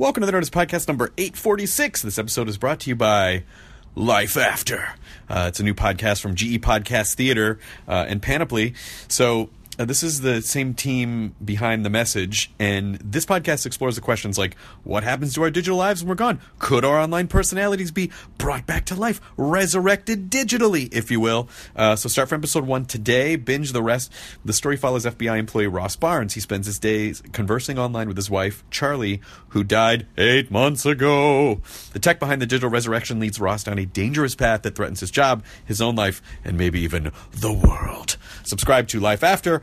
Welcome to the Nerdist Podcast number 846. This episode is brought to you by Life After. Uh, it's a new podcast from GE Podcast Theater uh, and Panoply. So, uh, this is the same team behind the message, and this podcast explores the questions like what happens to our digital lives when we're gone? Could our online personalities be brought back to life, resurrected digitally, if you will? Uh, so start from episode one today, binge the rest. The story follows FBI employee Ross Barnes. He spends his days conversing online with his wife, Charlie, who died eight months ago. The tech behind the digital resurrection leads Ross down a dangerous path that threatens his job, his own life, and maybe even the world. Subscribe to Life After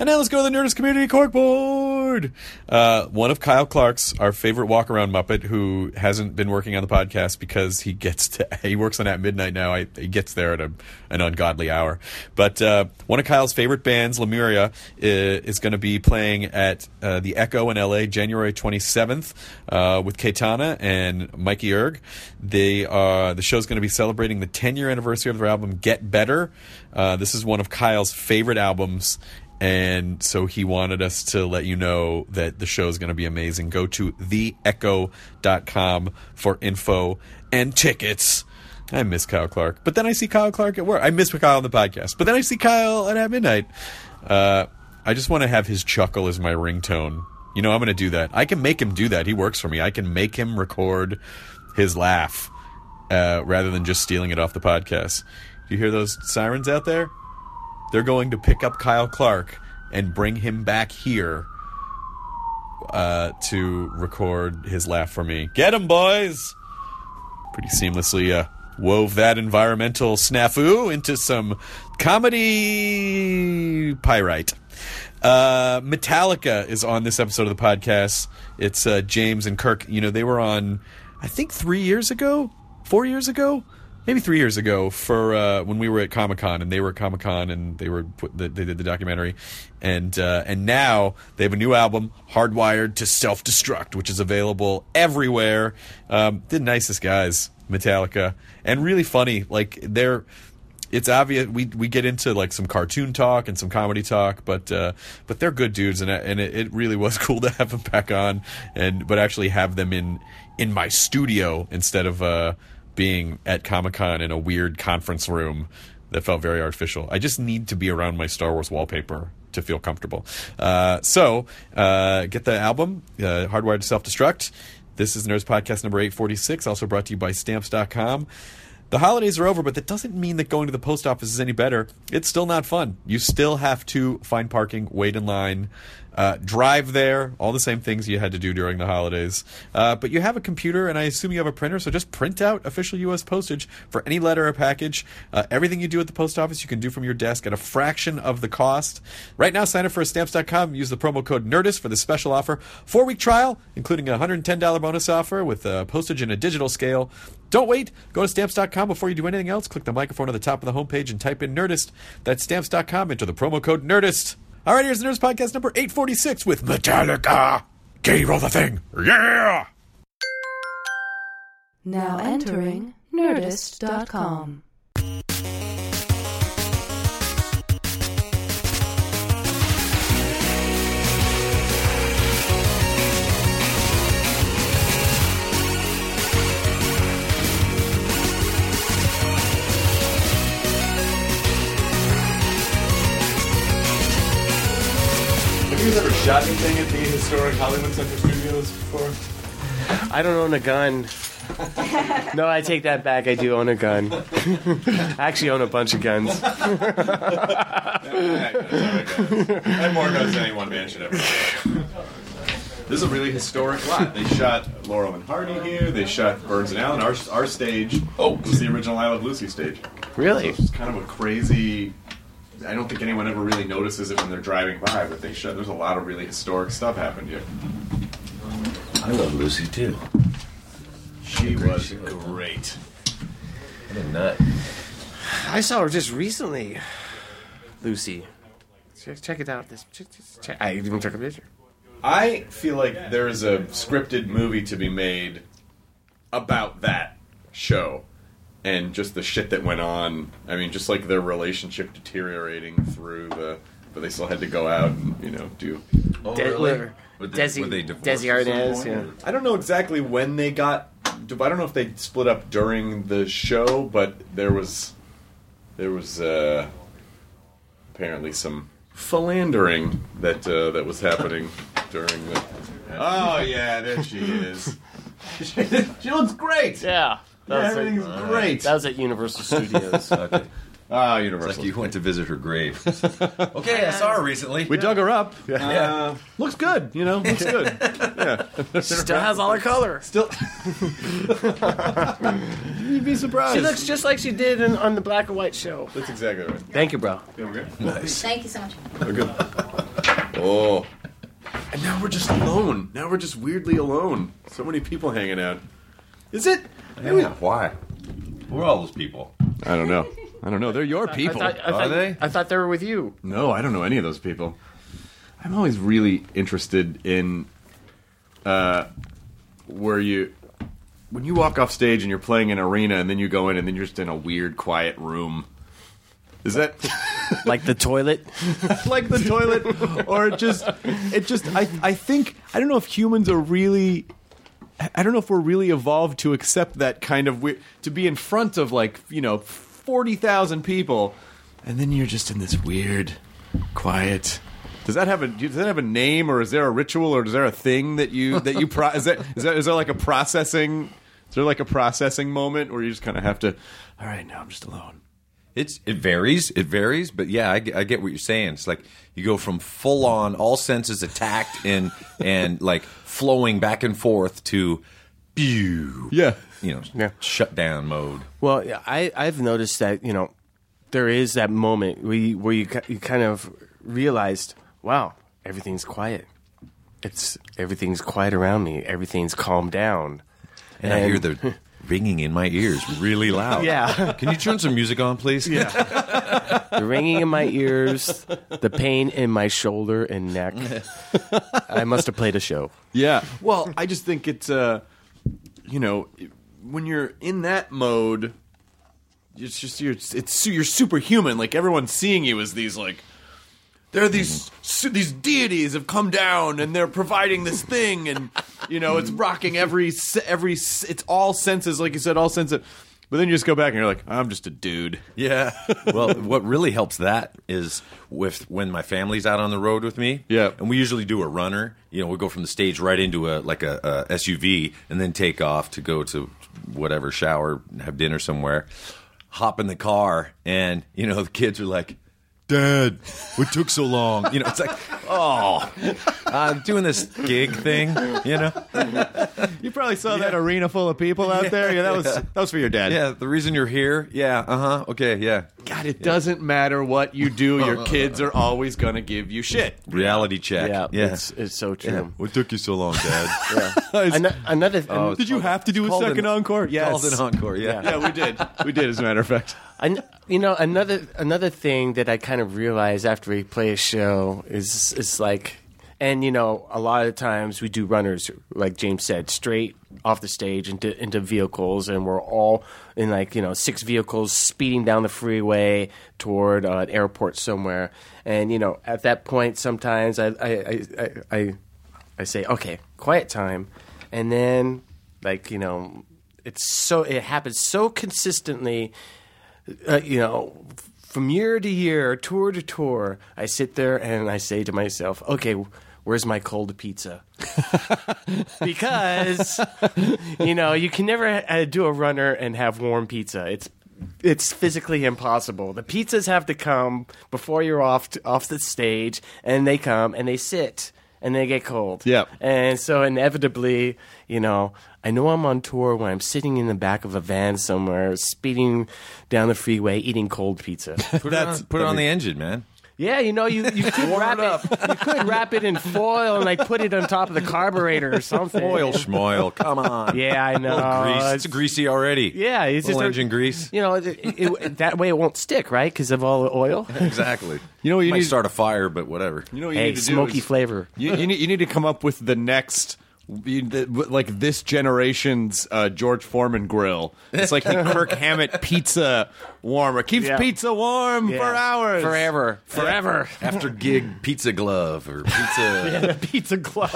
And now let's go to the Nerdist Community Corkboard. Uh, one of Kyle Clark's, our favorite walk around Muppet, who hasn't been working on the podcast because he gets to, he works on at midnight now. I, he gets there at a, an ungodly hour. But uh, one of Kyle's favorite bands, Lemuria, is, is going to be playing at uh, the Echo in LA January 27th uh, with Keitana and Mikey Erg. They are, the show's going to be celebrating the 10 year anniversary of their album Get Better. Uh, this is one of Kyle's favorite albums and so he wanted us to let you know that the show is going to be amazing. Go to theecho.com for info and tickets. I miss Kyle Clark, but then I see Kyle Clark at work. I miss Kyle on the podcast, but then I see Kyle at midnight. Uh, I just want to have his chuckle as my ringtone. You know, I'm going to do that. I can make him do that. He works for me. I can make him record his laugh uh, rather than just stealing it off the podcast. Do you hear those sirens out there? They're going to pick up Kyle Clark and bring him back here uh, to record his laugh for me. Get him, boys! Pretty seamlessly uh, wove that environmental snafu into some comedy pyrite. Uh, Metallica is on this episode of the podcast. It's uh, James and Kirk. You know, they were on, I think, three years ago, four years ago maybe three years ago for uh, when we were at Comic Con and they were at Comic Con and they were put, they did the documentary and uh, and now they have a new album Hardwired to Self Destruct which is available everywhere. Um, the nicest guys, Metallica, and really funny. Like they're it's obvious we we get into like some cartoon talk and some comedy talk, but uh, but they're good dudes, and and it, it, really was cool to have them back on, and but actually have them in in my studio instead of uh, being at Comic Con in a weird conference room that felt very artificial. I just need to be around my Star Wars wallpaper to feel comfortable. Uh, so uh, get the album, uh, Hardwired to Self Destruct. This is Nerdist Podcast number 846, also brought to you by Stamps.com. The holidays are over, but that doesn't mean that going to the post office is any better. It's still not fun. You still have to find parking, wait in line, uh, drive there, all the same things you had to do during the holidays. Uh, but you have a computer, and I assume you have a printer, so just print out official U.S. postage for any letter or package. Uh, everything you do at the post office, you can do from your desk at a fraction of the cost. Right now, sign up for stamps.com. Use the promo code NERDIST for the special offer. Four week trial, including a $110 bonus offer with postage in a digital scale. Don't wait. Go to stamps.com before you do anything else. Click the microphone at the top of the homepage and type in Nerdist. That's stamps.com. Enter the promo code Nerdist. All right, here's the Nerdist Podcast number 846 with Metallica. You roll the thing? Yeah! Now entering Nerdist.com. ever shot anything at the historic Hollywood Center Studios before? I don't own a gun. no, I take that back. I do own a gun. I actually own a bunch of guns. I have more guns than any one man should ever have. This is a really historic lot. They shot Laurel and Hardy here. They shot Burns and Allen. Our, our stage oh, was the original I Love Lucy stage. Really? It's kind of a crazy. I don't think anyone ever really notices it when they're driving by, but they shot. There's a lot of really historic stuff happened here. I love Lucy too. She was great. What a nut. I saw her just recently, Lucy. Check, check it out. This check, check, I even took a picture. I feel like there is a scripted movie to be made about that show and just the shit that went on. I mean, just like their relationship deteriorating through the, but they still had to go out and you know do. Oh, De- really? were- they- Desi, would they Desi Arnaz, yeah. I don't know exactly when they got. I don't know if they split up during the show, but there was there was uh, apparently some philandering that uh, that was happening during the. Oh yeah, there she is. she, she looks great. Yeah. That Yeah, was at- great. That was at Universal Studios. Okay. Ah, It's Universal. like you went to visit her grave. okay, I saw her recently. we dug her up. Yeah. Yeah. looks good. You know, looks good. yeah. Still has all her color. Still. You'd be surprised. She looks just like she did in, on the black and white show. That's exactly right. Thank you, bro. Yeah, we're good. Nice. Thank you so much. We're good. Oh. And now we're just alone. Now we're just weirdly alone. So many people hanging out. Is it? Yeah, why? Who are all those people? I don't know. I don't know. They're your people. I thought, I Are they? I thought they were with you. No, I don't know any of those people. I'm always really interested in uh, where you when you walk off stage and you're playing an arena and then you go in and then you're just in a weird quiet room. Is that Like the toilet. like the toilet or just it just I I think I don't know if humans are really I don't know if we're really evolved to accept that kind of weird to be in front of like, you know, 40,000 people and then you're just in this weird quiet does that have a does that have a name or is there a ritual or is there a thing that you that you pro- is that is that is there like a processing is there like a processing moment where you just kind of have to all right now I'm just alone It's it varies. It varies, but yeah, I, I get what you're saying. It's like you go from full on, all senses attacked and and like flowing back and forth to, pew, yeah you know, Yeah. shut down mode. Well, yeah, I I've noticed that you know there is that moment where you, where you you kind of realized, wow, everything's quiet. It's everything's quiet around me. Everything's calmed down. And, I hear the ringing in my ears really loud. Yeah. Can you turn some music on, please? Yeah. the ringing in my ears, the pain in my shoulder and neck. I must have played a show. Yeah. Well, I just think it's uh you know, when you're in that mode it's just you're it's you're superhuman. Like everyone's seeing you as these like there are these mm-hmm. su- these deities have come down and they're providing this thing and you know it's mm-hmm. rocking every se- every s- it's all senses like you said all senses but then you just go back and you're like I'm just a dude. Yeah. Well, what really helps that is with when my family's out on the road with me. Yeah. And we usually do a runner. You know, we go from the stage right into a like a, a SUV and then take off to go to whatever shower, have dinner somewhere. Hop in the car, and you know the kids are like. Dad, what took so long? You know, it's like, oh, I'm doing this gig thing. You know, You probably saw that arena full of people out there. Yeah, that was that was for your dad. yeah. The reason you're here, yeah, uh huh, okay, yeah. God, it doesn't matter what you do. Your kids are always going to give you shit. Reality check. Yeah, yeah. It's, it's so true. Yeah. What took you so long, Dad? Ano- another Oh, Did you have to do a called second an- encore? Yes. Called an encore, yeah. Yeah, we did. We did, as a matter of fact. I, you know, another another thing that I kind of realize after we play a show is is like, and you know, a lot of times we do runners, like James said, straight off the stage into into vehicles, and we're all in like you know six vehicles speeding down the freeway toward uh, an airport somewhere, and you know, at that point, sometimes I I I, I, I, say, okay, quiet time, and then like you know. It's so it happens so consistently uh, you know, from year to year, tour to tour, I sit there and I say to myself, okay, where's my cold pizza? because you know you can never uh, do a runner and have warm pizza. It's it's physically impossible. The pizzas have to come before you're off to, off the stage, and they come and they sit and they get cold. Yep. And so inevitably, you know, I know I'm on tour when I'm sitting in the back of a van somewhere, speeding down the freeway, eating cold pizza. Put, it on, put it on the engine, man. Yeah, you know, you, you could wrap it, you could wrap it in foil and like put it on top of the carburetor or something. Oil schmoil, come on. Yeah, I know. Little grease. It's- It's greasy already. yeah, it's Little just a- engine grease. You know, it, it, that way it won't stick, right? Because of all the oil. Exactly. You know what you Might need- start a fire, but whatever. You know what you hey, need to do smoky is- flavor. You, you, need, you need to come up with the next, you- the- like this generation's uh, George Foreman grill. It's like the Kirk Hammett pizza warmer. Keeps Yeah. pizza warm Yeah. for hours. Forever. Forever. After gig pizza glove or pizza the pizza glove.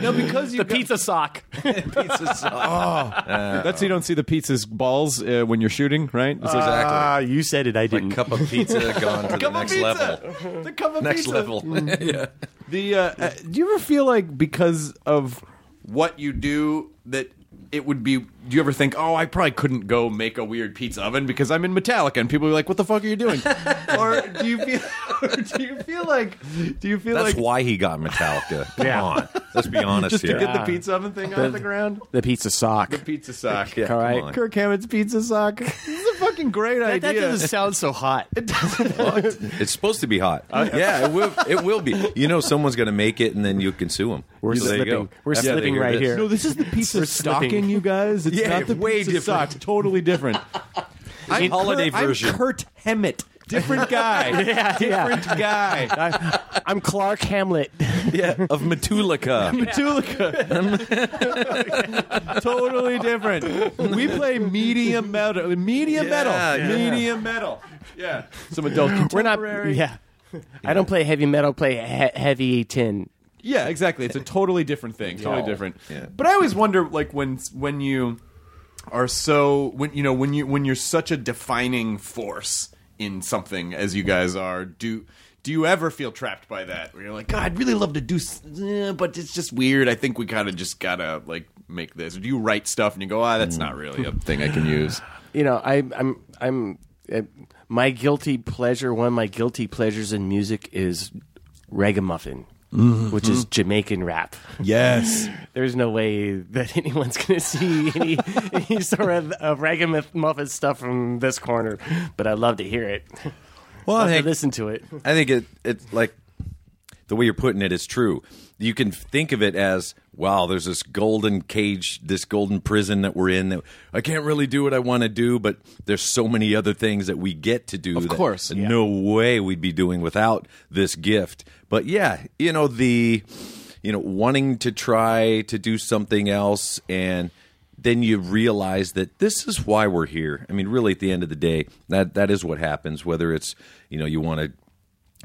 No, because you the got- pizza sock. pizza sauce. That's so you don't see the pizza's balls uh, when you're shooting, right? It's Exactly. Ah, you said it. I didn't. cup of pizza gone to the Cup of next pizza. level. the cup of Next pizza. level. yeah. The uh, uh, do you ever feel like because of what you do that it would be? Do you ever think, oh, I probably couldn't go make a weird pizza oven because I'm in Metallica, and people are like, what the fuck are you doing? or do you feel? Or do you feel like? Do you feel like That's like why he got Metallica. Come Yeah. on. Let's be honest just to here. get the pizza oven thing off the ground? the pizza sock. The pizza sock. Yeah, All right. come on. Kirk Hammett's pizza sock. This is a fucking great That, idea. that doesn't sound so hot. It doesn't. it's supposed to be hot. yeah, it will. It will be. You know, someone's going to make it, and then you can sue them. We're so slipping. We're After slipping right this. here. No, this is the pizza We're slipping. stocking, you guys. It's Yeah, not the way pizza different. sock. Totally different. I'm holiday Kurt, version. I'm Kurt Hammett. Different guy. Yeah, yeah. Different guy. I'm Clark Hamlet. Yeah, of Metulica. Metallica. totally different. We play medium metal. Medium Yeah, metal. yeah. Medium metal. Yeah. Some adult We're not. contemporary. Yeah. I don't play heavy metal. Play he- heavy tin. Yeah, exactly. It's a totally different thing. Totally different. Yeah. But I always wonder, like when when you are so when you know when you when you're such a defining force in something as you guys are, do do you ever feel trapped by that? Where you're like, God, I'd really love to do, eh, but it's just weird. I think we kind of just gotta like make this. Or do you write stuff and you go, ah, that's not really a thing I can use? You know, I, I'm. I'm. Uh, my guilty pleasure. One of my guilty pleasures in music is ragamuffin, which is Jamaican rap. Yes. There's no way that anyone's going to see any, any sort of uh, ragamuffin stuff from this corner, but I'd love to hear it. Well, I to listen to it. I think it it's like the way you're putting it is true. You can think of it as wow, there's this golden cage, this golden prison that we're in that I can't really do what I want to do, but there's so many other things that we get to do. Of that course, yeah. no way we'd be doing without this gift. But yeah, you know the you know wanting to try to do something else and then you realize that this is why we're here. I mean, really, at the end of the day, that that is what happens. Whether it's you know you want to,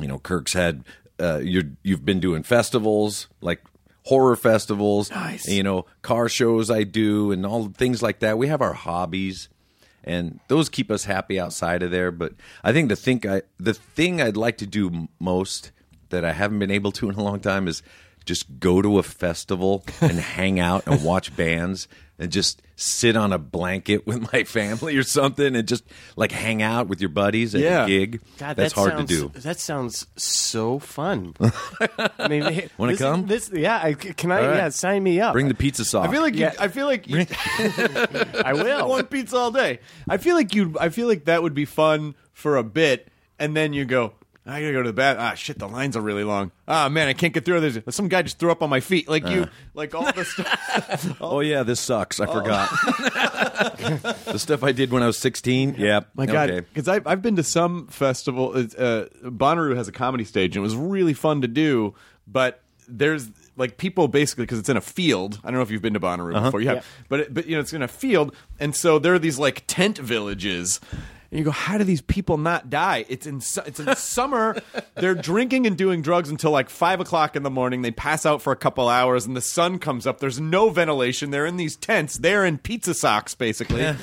you know, Kirk's had uh, you you've been doing festivals like horror festivals, Nice. You know, car shows I do and all things like that. We have our hobbies, and those keep us happy outside of there. But I think the thing I the thing I'd like to do most that I haven't been able to in a long time is just go to a festival and hang out and watch bands and just sit on a blanket with my family or something and just like hang out with your buddies at Yeah. a gig. God, That's that hard sounds, to do. That sounds so fun. I mean, hey, Wanna come? This, yeah, I, can I? All right. Yeah, sign me up. Bring the pizza sauce. I feel like you, Yeah. I feel like you, I I will. want pizza all day. I feel like you. I feel like that would be fun for a bit, and then you go. I gotta go to the bath. Ah, shit, the lines are really long. Ah, man, I can't get through. There's some guy just threw up on my feet. Like you, like all the stuff. Oh yeah, this sucks. I forgot. the stuff I did when I was 16. Yep. My God, Okay. because I've I've been to some festival. it's, Uh, Bonnaroo has a comedy stage, and it was really fun to do. But there's like people basically because it's in a field. I don't know if you've been to Bonnaroo before. You have, but it, but you know it's in a field, and so there are these like tent villages. And you go, how do these people not die? It's in su- it's in summer. They're drinking and doing drugs until like five o'clock in the morning. They pass out for a couple hours, and the sun comes up. There's no ventilation. They're in these tents. They're in pizza socks, basically. and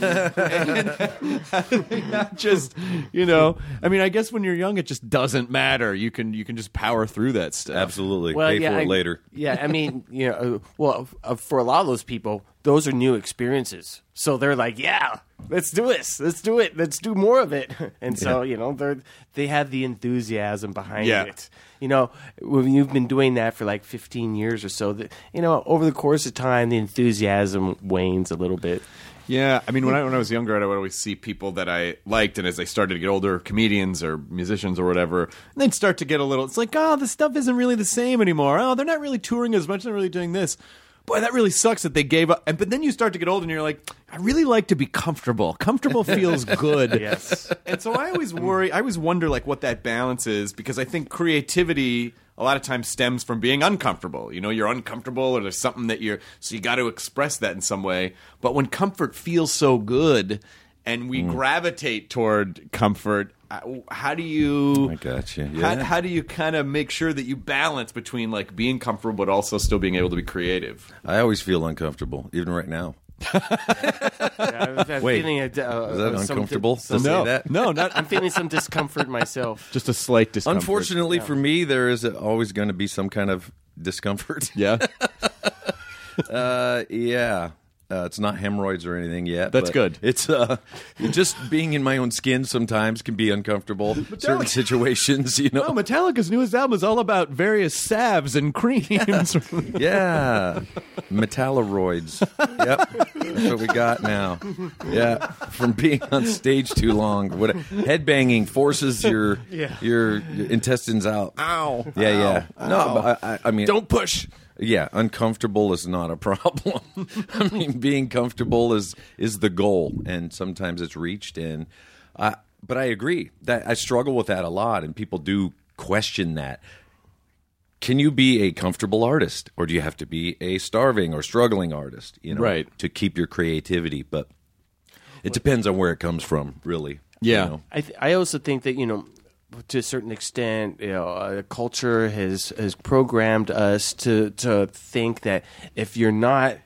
how do they not just, you know, I mean, I guess when you're young, it just doesn't matter. You can you can just power through that stuff. Absolutely. Pay for I, it later. Yeah, I mean, you know, uh, well, uh, for a lot of those people, those are new experiences. So they're like, yeah, let's do this, let's do it, let's do more of it. And so you know, they they have the enthusiasm behind Yeah. it. You know, when you've been doing that for like 15 years or so, that you know, over the course of time, the enthusiasm wanes a little bit. Yeah, I mean, when I when I was younger, I would always see people that I liked, and as I started to get older, comedians or musicians or whatever, and they'd start to get a little. It's like, oh, the stuff isn't really the same anymore. Oh, they're not really touring as much. They're not really doing this. Boy, that really sucks that they gave up. And but then you start to get old, and you're like, I really like to be comfortable. Comfortable feels good. Yes. And so I always worry. I always wonder like what that balance is because I think creativity a lot of times stems from being uncomfortable. You know, you're uncomfortable or there's something that you're so you got to express that in some way. But when comfort feels so good and we gravitate toward comfort, uh, how do you I gotcha. how, Yeah. how do you kind of make sure that you balance between like being comfortable but also still being able to be creative? I always feel uncomfortable, even right now. I'm, I'm Wait, feeling a, uh, Is that some- uncomfortable some- to say that? No, not I'm feeling some discomfort myself. just a slight discomfort. Unfortunately for me, there is always going to be some kind of discomfort. Yeah. Uh, yeah. Uh, it's not hemorrhoids or anything yet. That's but good. It's uh, just being in my own skin sometimes can be uncomfortable. Certain situations, you know. Oh, Metallica's newest album is all about various salves and creams. Yeah, Metalloids. Yep, that's what we got now. Yeah, from being on stage too long, what headbanging forces your your, your intestines out. Ow. Yeah, yeah. No, but I, I, I mean, Don't push. Yeah, uncomfortable is not a problem. I mean, being comfortable is is the goal, and sometimes it's reached. And I, uh, but I agree that I struggle with that a lot, and people do question that. Can you be a comfortable artist, or do you have to be a starving or struggling artist? You know, Right. to keep your creativity. But it depends on where it comes from, really. Yeah. You know? I th- I also think that you know, to a certain extent, you know, uh, culture has has programmed us to to think that if you're not,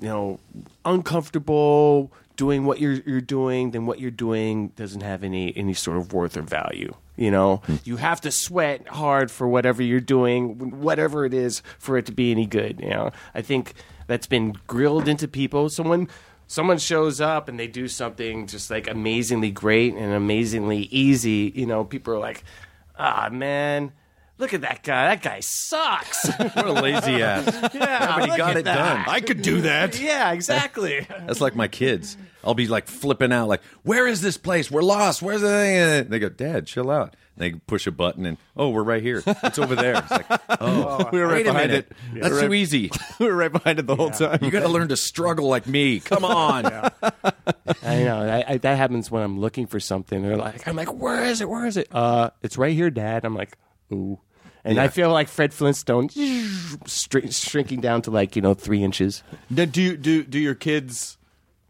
you know, uncomfortable doing what you're you're doing, then what you're doing doesn't have any any sort of worth or value. You know, you have to sweat hard for whatever you're doing, whatever it is, for it to be any good. You know, I think that's been grilled into people. Someone someone shows up and they do something just like amazingly great and amazingly easy, you know, people are like, ah, man, look at that guy. That guy sucks. What a lazy ass. yeah, but he got it that. done. I could do that. Yeah, exactly. That's like my kids. I'll be like flipping out, like, "Where is this place? We're lost. Where's the thing?" And they go, "Dad, chill out." And they push a button, and oh, we're right here. It's over there. It's like, oh, We were right wait behind minute. it. That's Right- too easy. we were right behind it the whole time. You got to learn to struggle like me. Come on. I know I, I, that happens when I'm looking for something. They're like, I'm like, where is it? Where is it? Uh, it's right here, Dad. I'm like, ooh. And I feel like Fred Flintstone str- shrinking down to like you know three inches. Now, do do do your kids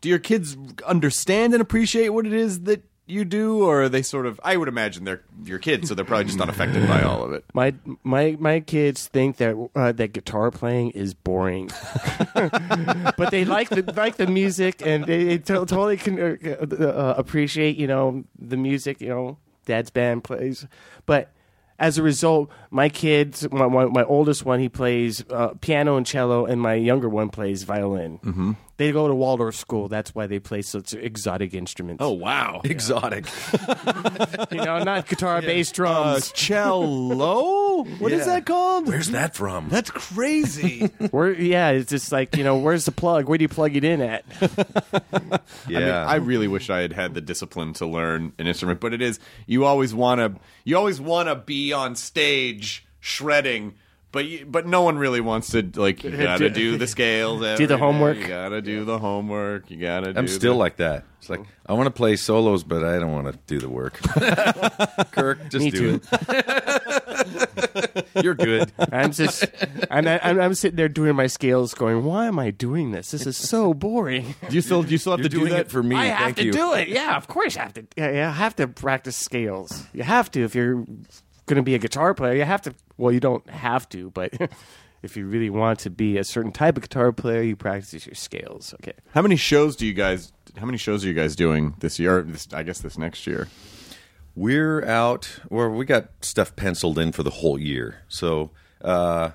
do your kids understand and appreciate what it is that you do, or are they sort of? I would imagine they're your kids, so they're probably just unaffected by all of it. My my my kids think that uh, that guitar playing is boring, but they like the like the music and they, they to- totally can uh, uh, appreciate you know the music you know dad's band plays, but. As a result, my kids, my, my, my oldest one, he plays uh, piano and cello, and my younger one plays violin. Mm-hmm. They go to Waldorf school. That's why they play such exotic instruments. Oh wow! Exotic. you know, not guitar, bass, Uh, drums. cello? What is Yeah. that called? Where's that from? That's crazy. Where, yeah, it's just like you know, where's the plug? Where do you plug it in at? yeah. I mean, I really wish I had had the discipline to learn an instrument, but it is you always want to you always want to be on stage shredding. But you, but no one really wants to like. You gotta do the scales. Do the every day, homework. You gotta do the homework. You gotta. Do I'm still the- like that. It's like I want to play solos, but I don't want to do the work. Kirk, just Me do too. it. You're good. I'm just, I'm, I'm, I'm sitting there doing my scales, going, "Why am I doing this? This is so boring." Do you still do you still have You're to do doing that it for me. I have Thank to you. do it. Yeah, of course you have to. Yeah, yeah, I have to practice scales. You have to if you're going to be a guitar player. You have to. Well, you don't have to, but if you really want to be a certain type of guitar player, you practice your scales. Okay. How many shows do you guys? How many shows are you guys doing this year? This, I guess this next year. We're out, Well, we got stuff penciled in for the whole year. So, uh,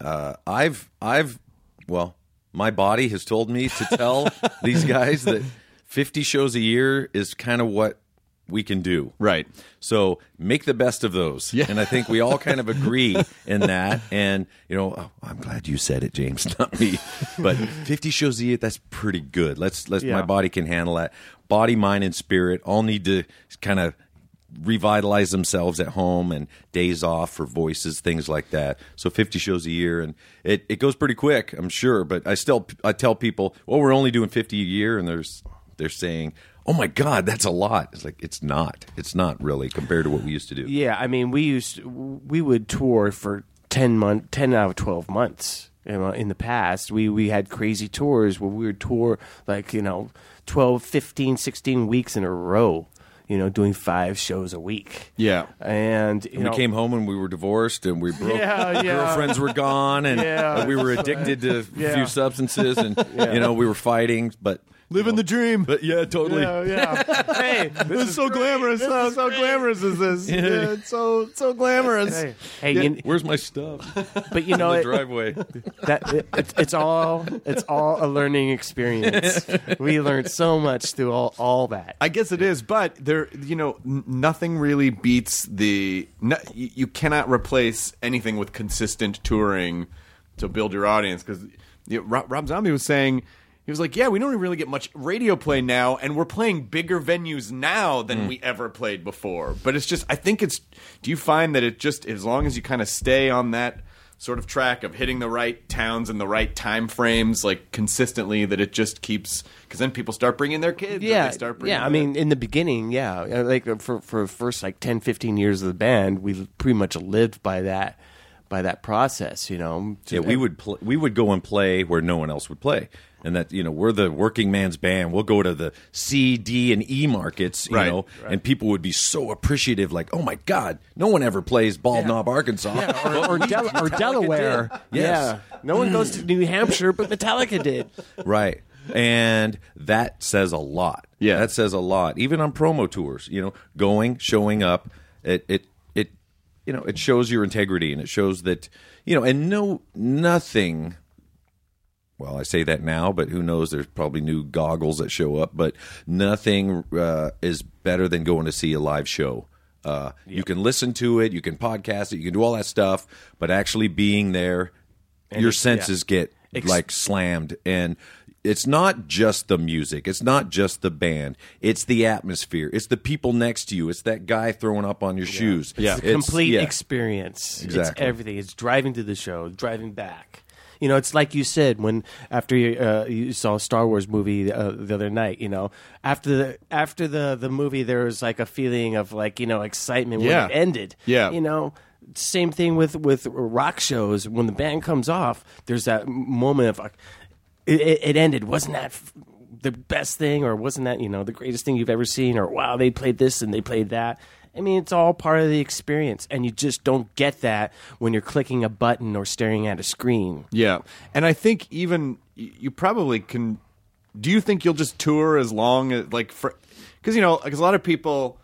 uh, I've, I've, well, my body has told me to tell these guys that 50 shows a year is kind of what we can do. Right. So make the best of those. Yeah. And I think we all kind of agree in that. And, you know, oh, I'm glad you said it, James, not me. But 50 shows a year, that's pretty good. Let's, let's, Yeah. my body can handle that. Body, mind, and spirit all need to kind of revitalize themselves at home and days off for voices, things like that. So 50 shows a year. And it, it goes pretty quick, I'm sure. But I still, I tell people, well, we're only doing 50 a year. And there's, they're saying, oh my God, that's a lot. It's like, it's not. It's not really compared to what we used to do. Yeah, I mean, we used we would tour for ten month, ten out of twelve months. You know, in the past, we we had crazy tours where we would tour like you know 12, 15, 16 weeks in a row. You know, doing five shows a week. Yeah. and you And know, we came home and we were divorced and we broke. Yeah, yeah. Girlfriends were gone and Yeah. we were addicted to a Yeah. few substances and you know we were fighting, but Living the dream. but yeah, totally. Yeah, yeah. hey, This is so glamorous. How, how glamorous is this? Yeah, it's so so glamorous. hey, hey, you- Where's my stuff? but you know the it, driveway. that it, it's, it's all it's all a learning experience. we learned so much through all all that. I guess it is, but there, you know, nothing really beats the. No, you, you cannot replace anything with consistent touring to build your audience because you know, Rob, Rob Zombie was saying. He was like, "Yeah, we don't really get much radio play now, and we're playing bigger venues now than we ever played before." But it's just, I think it's. Do you find that it just, as long as you kind of stay on that sort of track of hitting the right towns and the right time frames, like consistently, that it just keeps? Because then people start bringing their kids. yeah, they start bringing yeah. I mean, in the beginning, yeah, Uh, like uh, for for the first like 10, 15 years of the band, we pretty much lived by that by that process. You know, Yeah, we would pl- we would go and play where no one else would play, and that you know we're the working man's band. We'll go to the C, D, and E markets, you Right, know, and people would be so appreciative, like, "Oh my God, no one ever plays Bald Knob, Arkansas." or, or, Del- or Delaware. Yes. Yeah, no one goes to New Hampshire, but Metallica did. right and that says a lot Yeah. that says a lot even on promo tours you know going showing up it it it you know it shows your integrity and it shows that you know and no nothing well i say that now but who knows there's probably new goggles that show up but nothing uh, is better than going to see a live show uh, you can listen to it you can podcast it you can do all that stuff but actually being there your senses get like slammed and it's not just the music it's not just the band it's the atmosphere it's the people next to you it's that guy throwing up on your shoes Yeah. It's a complete yeah. experience. It's Exactly. everything. It's driving to the show, driving back. You know, it's like you said when after you, uh, you saw a Star Wars movie uh, the other night. You know, after the after the the movie, there was like a feeling of like you know excitement Yeah. when it ended. Yeah. you know. Same thing with with rock shows. When the band comes off, there's that moment of like, it, it, it ended. Wasn't that f- the best thing, or wasn't that you know the greatest thing you've ever seen, or wow they played this and they played that. I mean, it's all part of the experience, and you just don't get that when you're clicking a button or staring at a screen. Yeah, and I think even you probably can. Do you think you'll just tour as long as like for? Because you know, because a lot of people,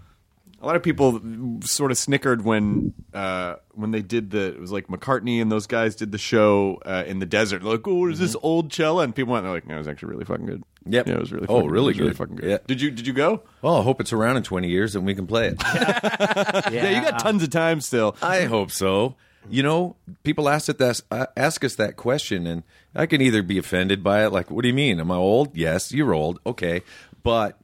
a lot of people sort of snickered when uh, when they did the. It was like McCartney and those guys did the show uh, in the desert. They're like, oh, is this Oldchella? And people went, they're like, no, it was actually really fucking good. Yep. Yeah, it was really. Oh, Fucking, really it was really good. fucking good. Yeah. Did you Did you go? well i hope it's around in 20 years and we can play it Yeah, you got tons of time still. I hope so. You know, people ask it that uh, ask us that question, and I can either be offended by it, like, "What do you mean? Am I old? Yes, you're old. Okay, but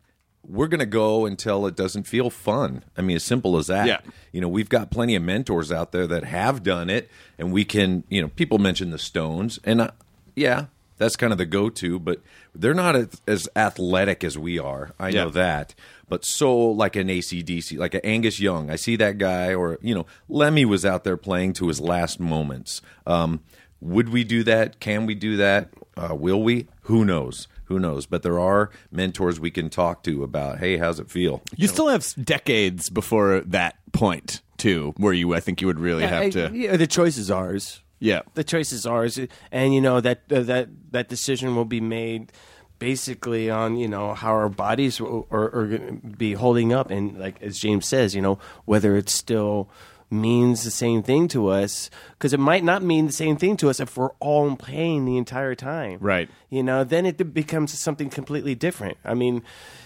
we're gonna go until it doesn't feel fun. I mean, as simple as that. Yeah. You know, we've got plenty of mentors out there that have done it, and we can. You know, people mention the Stones, and uh, yeah, that's kind of the go-to. But they're not as, as athletic as we are. I know that. But so like an ACDC, like an Angus Young, I see that guy, or you know, Lemmy was out there playing to his last moments. Um, would we do that? Can we do that? Uh, will we? Who knows? Who knows? But there are mentors we can talk to about. Hey, how's it feel? You still have decades before that point too, where you I think you would really have I- to. yeah, the choice is ours. Yeah. the choice is ours, and you know that uh, that that decision will be made basically on you know how our bodies are, are, are going to be holding up, and like as James says, you know whether it's still means the same thing to us because it might not mean the same thing to us if we're all in pain the entire time. Right. you know then it becomes something completely different. I mean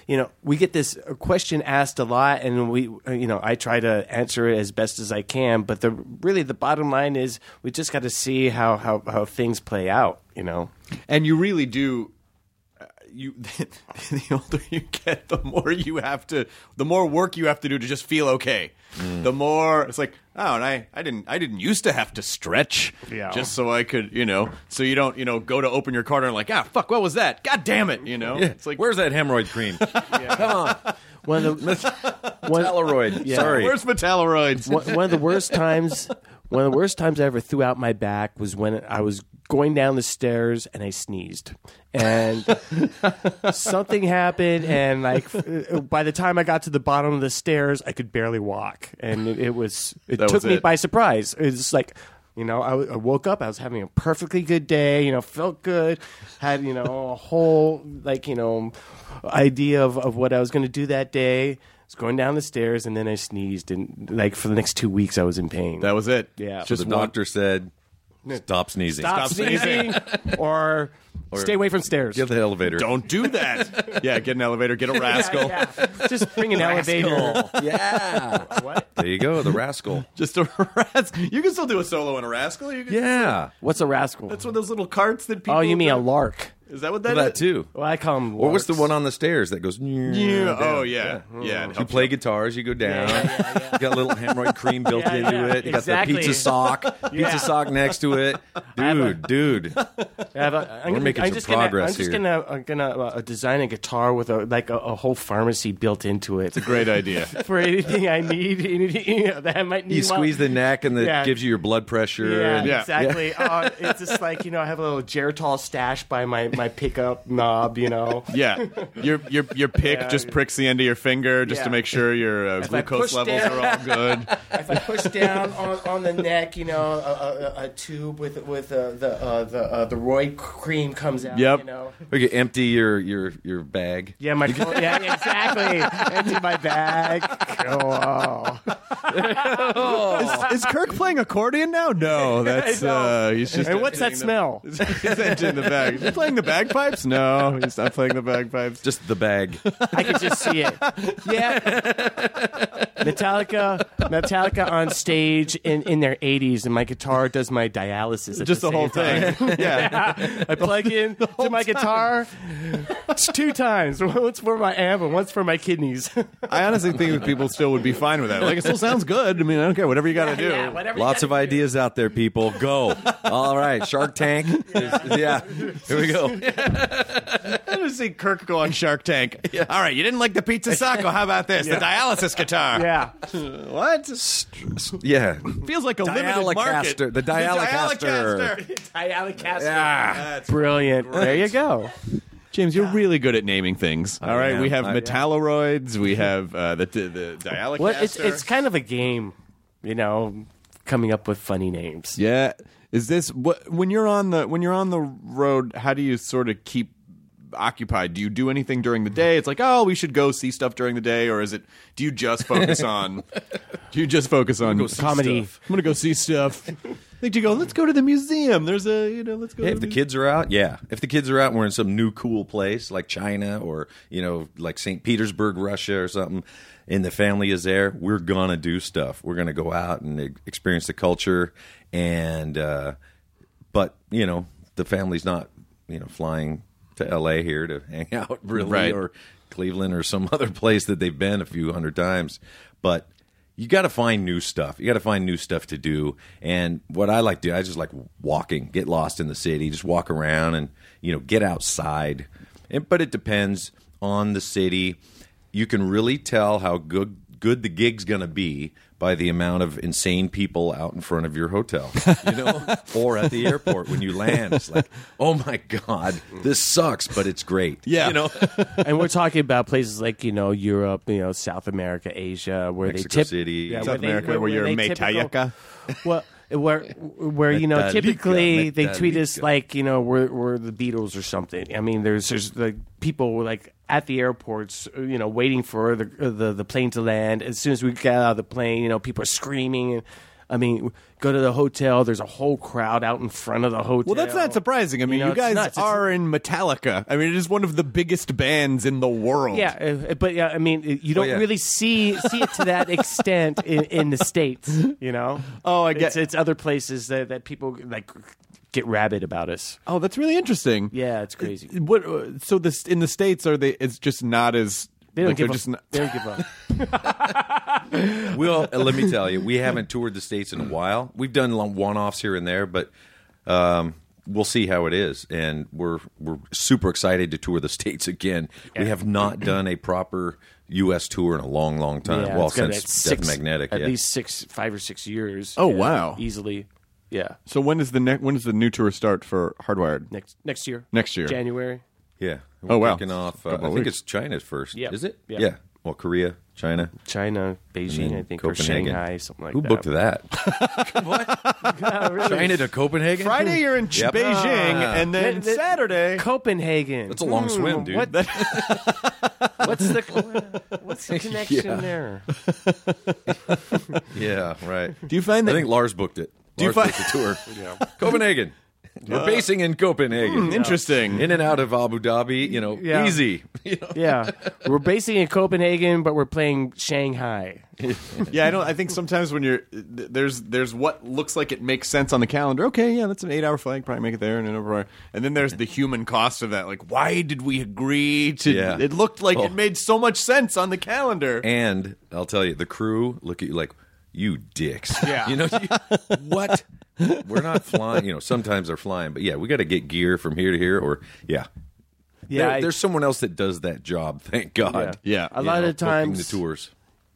you know we get this question asked a lot and we you know i try to answer it as best as i can but the really the bottom line is we just got to see how how how things play out you know? And you really do you the older you get the more you have to the more work you have to do to just feel okay the more it's like oh and i i didn't i didn't used to have to stretch Yeah. just so i could you know so you don't you know go to open your cart and like ah fuck what was that god damn it you know it's like Where's that hemorrhoid cream? yeah. Come on, one of the one, Polaroid. Yeah. Sorry. where's metalloids one, one of the worst times one of the worst times I ever threw out my back was when I was going down the stairs and I sneezed. And something happened and like by the time I got to the bottom of the stairs I could barely walk and it, it was it That took was me it. by surprise. It was like you know, I woke up. I was having a perfectly good day. You know, felt good. Had you know a whole like you know idea of, of what I was going to do that day. I was going down the stairs and then I sneezed and like for the next two weeks I was in pain. that was it Yeah. So just the one- doctor said, "Stop sneezing. Stop, sneezing or, stay away from stairs. Get the elevator. don't do that yeah get an elevator get a rascal Yeah, yeah. Just bring an elevator. Yeah. What? There you go. The rascal. just a rascal you can still do a solo in a rascal you can Yeah. What's a rascal? that's one of those little carts that people oh, you mean a lark? Is that what that That is? too. Well, I call them. Or what's the one on the stairs that goes? Yeah. Oh yeah. Yeah. it You helps play guitars, you go down. You got a little hemorrhoid cream built Yeah, into yeah, it. You got exactly. the pizza sock, pizza sock next to it. Dude, dude. I have a, I'm We're gonna, making I'm some just progress gonna, I'm just here. gonna, I'm gonna uh, design a guitar with a like a, a whole pharmacy built into it. Great idea. for anything I need, anything you know, that I might need. You while- squeeze the neck and it Yeah. gives you your blood pressure. Yeah, and- Yeah. exactly. Uh, it's just like you know, I have a little Geritol stash by my my pickup knob. You know, Yeah, your your your pick Yeah. just pricks the end of your finger just Yeah. to make sure your uh, glucose levels down- are all good. if I push down on, on the neck, you know, a, a, a tube with with uh, the uh, the uh, the Roy cream comes out. Yep. You know. Or you empty your your your bag. Yeah, my yeah, exactly. Empty my bag. Oh, Is, is Kirk playing accordion now? No, that's uh, he's just. and what's that smell? he's entering the bag. Is he playing the bagpipes? No, he's not playing the bagpipes. Just the bag. I can just see it. Yeah. Metallica, Metallica on stage in, in their 80s, and my guitar does my dialysis. At Just the, the, whole same thing. yeah. time. I plug in to my guitar it's two times. Once for my amp and once for my kidneys. I honestly think that people still would be fine with that. Like, it still sounds good. I mean, I don't care. Whatever you got to do. Yeah, whatever you Lots of gotta do. ideas out there, people. Go. All right. Shark Tank. is- yeah. Here we go. I want to see Kirk go on Shark Tank. All right, you didn't like the pizza sacco. How about this? The dialysis guitar. Yeah. What? Yeah. Feels like a limited market. Dialicaster. The Dialicaster. Dialycaster. Yeah. That's Brilliant. There you go. James, you're really good at naming things. All right, am. we have I- metalloids. We have uh, the the, the dialycaster. Well, it's, it's kind of a game, you know, coming up with funny names. yeah. Is this what when you're on the when you're on the road? How do you sort of keep occupied? Do you do anything during the day? It's like, oh, we should go see stuff during the day, or is it? Do you just focus on? do you just focus on go Comedy. stuff. I'm gonna go see stuff. Like, you go? Let's go to the museum. There's a you know. Let's go. Hey, if the mu- kids are out, yeah. If the kids are out and we're in some new cool place like China or, you know, like St. Petersburg, Russia or something, and the family is there, we're to do stuff. We're to go out and experience the culture. And, uh, but, you know, the family's not, you know, flying to LA here to hang out really Right. or Cleveland or some other place that they've been a few hundred times. But you got to find new stuff. You got to find new stuff to do. And what I like to do, I just like walking, get lost in the city, just walk around and you know get outside. And, but it depends on the city. You can really tell how good good the gig's going to be by the amount of insane people out in front of your hotel, you know, or at the airport when you land. It's like, oh my god, this sucks, but it's great. Yeah. you know. and we're talking about places like you know Europe, you know South America, Asia, where Mexico they tip City. yeah, South where they- America, where you're they Metayaka. Well, where where you know typically they tweet us like you know we're we're the Beatles or something. I mean, there's there's like people like at the airports, uh, you know, waiting for the uh, the the plane to land. As soon as we get out of the plane, you know, people are screaming. I mean, go to the hotel. There's a whole crowd out in front of the hotel. Well, that's not surprising. I mean, you, know, it's guys are in Metallica. I mean, it is one of the biggest bands in the world. Yeah, uh, uh but yeah, I mean, you don't oh, yeah. really see see it to that extent in, in the states. You know? Oh, I guess It's, it's other places that, that people like get rabid about us. Oh, that's really interesting. Yeah, it's crazy. What? uh, So this in the states are they? It's just not as. They don't like, give they're just not, They don't give a. Well, uh, let me tell you, we haven't toured the states in a while. We've done one-offs here and there, but um, we'll see how it is, and we're we're super excited to tour the states again. We have not done a proper U.S. tour in a long, long time. Yeah, well, it's gotta since be Death six, Magnetic, at yeah. least six, five or six years. Oh, Yeah, wow. easily. Yeah, So when does the ne- when does the new tour start for Hardwired? next next year. Next year. January. yeah. Oh, We're wow. Kicking off. Uh, I think weeks. it's China's first. Yeah. Is it? Yeah. Yeah. Well, Korea, China, China, and Beijing, then I think, or Shanghai, something like Who that. Who booked that? what? Really? China to Copenhagen? Friday you're in Yep. Beijing, Ah. and then Th- th- Saturday. Copenhagen. That's a long swim, dude. What? what's the what's the connection Yeah. there? Yeah, right. do you find that? I think Lars booked it. Do you find- the tour. Copenhagen. We're basing in Copenhagen. Hmm, interesting. In and out of Abu Dhabi, you know, Yeah. easy. You know? Yeah, we're basing in Copenhagen, but we're playing Shanghai. yeah, I don't. I think sometimes when you're th- there's there's what looks like it makes sense on the calendar. Okay, yeah, that's an eight hour flight. Probably make it there and an over. And then there's the human cost of that. Like, why did we agree to? Yeah. It looked like Oh. it made so much sense on the calendar. And I'll tell you, the crew look at you like, you dicks. Yeah. You know, you, what? We're not flying. You know, sometimes they're flying, but yeah, we got to get gear from here to here, or yeah. Yeah, There- I- there's someone else that does that job. Thank God. Yeah. A You lot know, of times, the tours.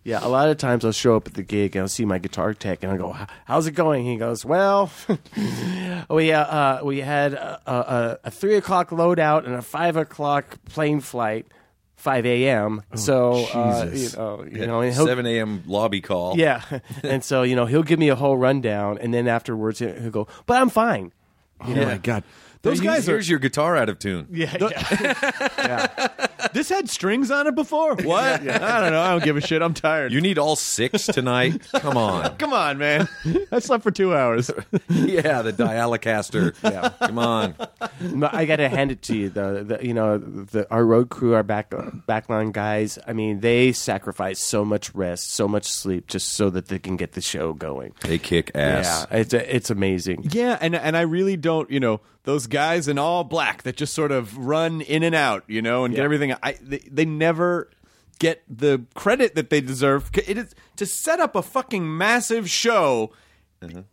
yeah, a lot of times I'll show up at the gig and I'll see my guitar tech and I go, "How's it going?" He goes, "Well, we uh, uh, we had a, a, a three o'clock loadout and a five o'clock plane flight, five a.m. so uh, you know, you know, and 7 a.m. lobby call. Yeah, and so you know he'll give me a whole rundown, and then afterwards he'll go, "But I'm fine." You oh my god, those Here's- guys are. Here's your guitar out of tune. Yeah, This had strings on it before. What? I don't know. I don't give a shit. I'm tired. You need all six tonight? Come on. Come on, man. I slept for two hours. yeah, the Dialicaster. Yeah. Come on. No, I got to hand it to you though. The, you know, the, our road crew, our back backline guys. I mean, they sacrifice so much rest, so much sleep, just so that they can get the show going. They kick ass. Yeah, it's it's amazing. Yeah, and and I really don't, you know, those guys in all black that just sort of run in and out, you know, and get everything. I they, they never get the credit that they deserve. It is to set up a fucking massive show.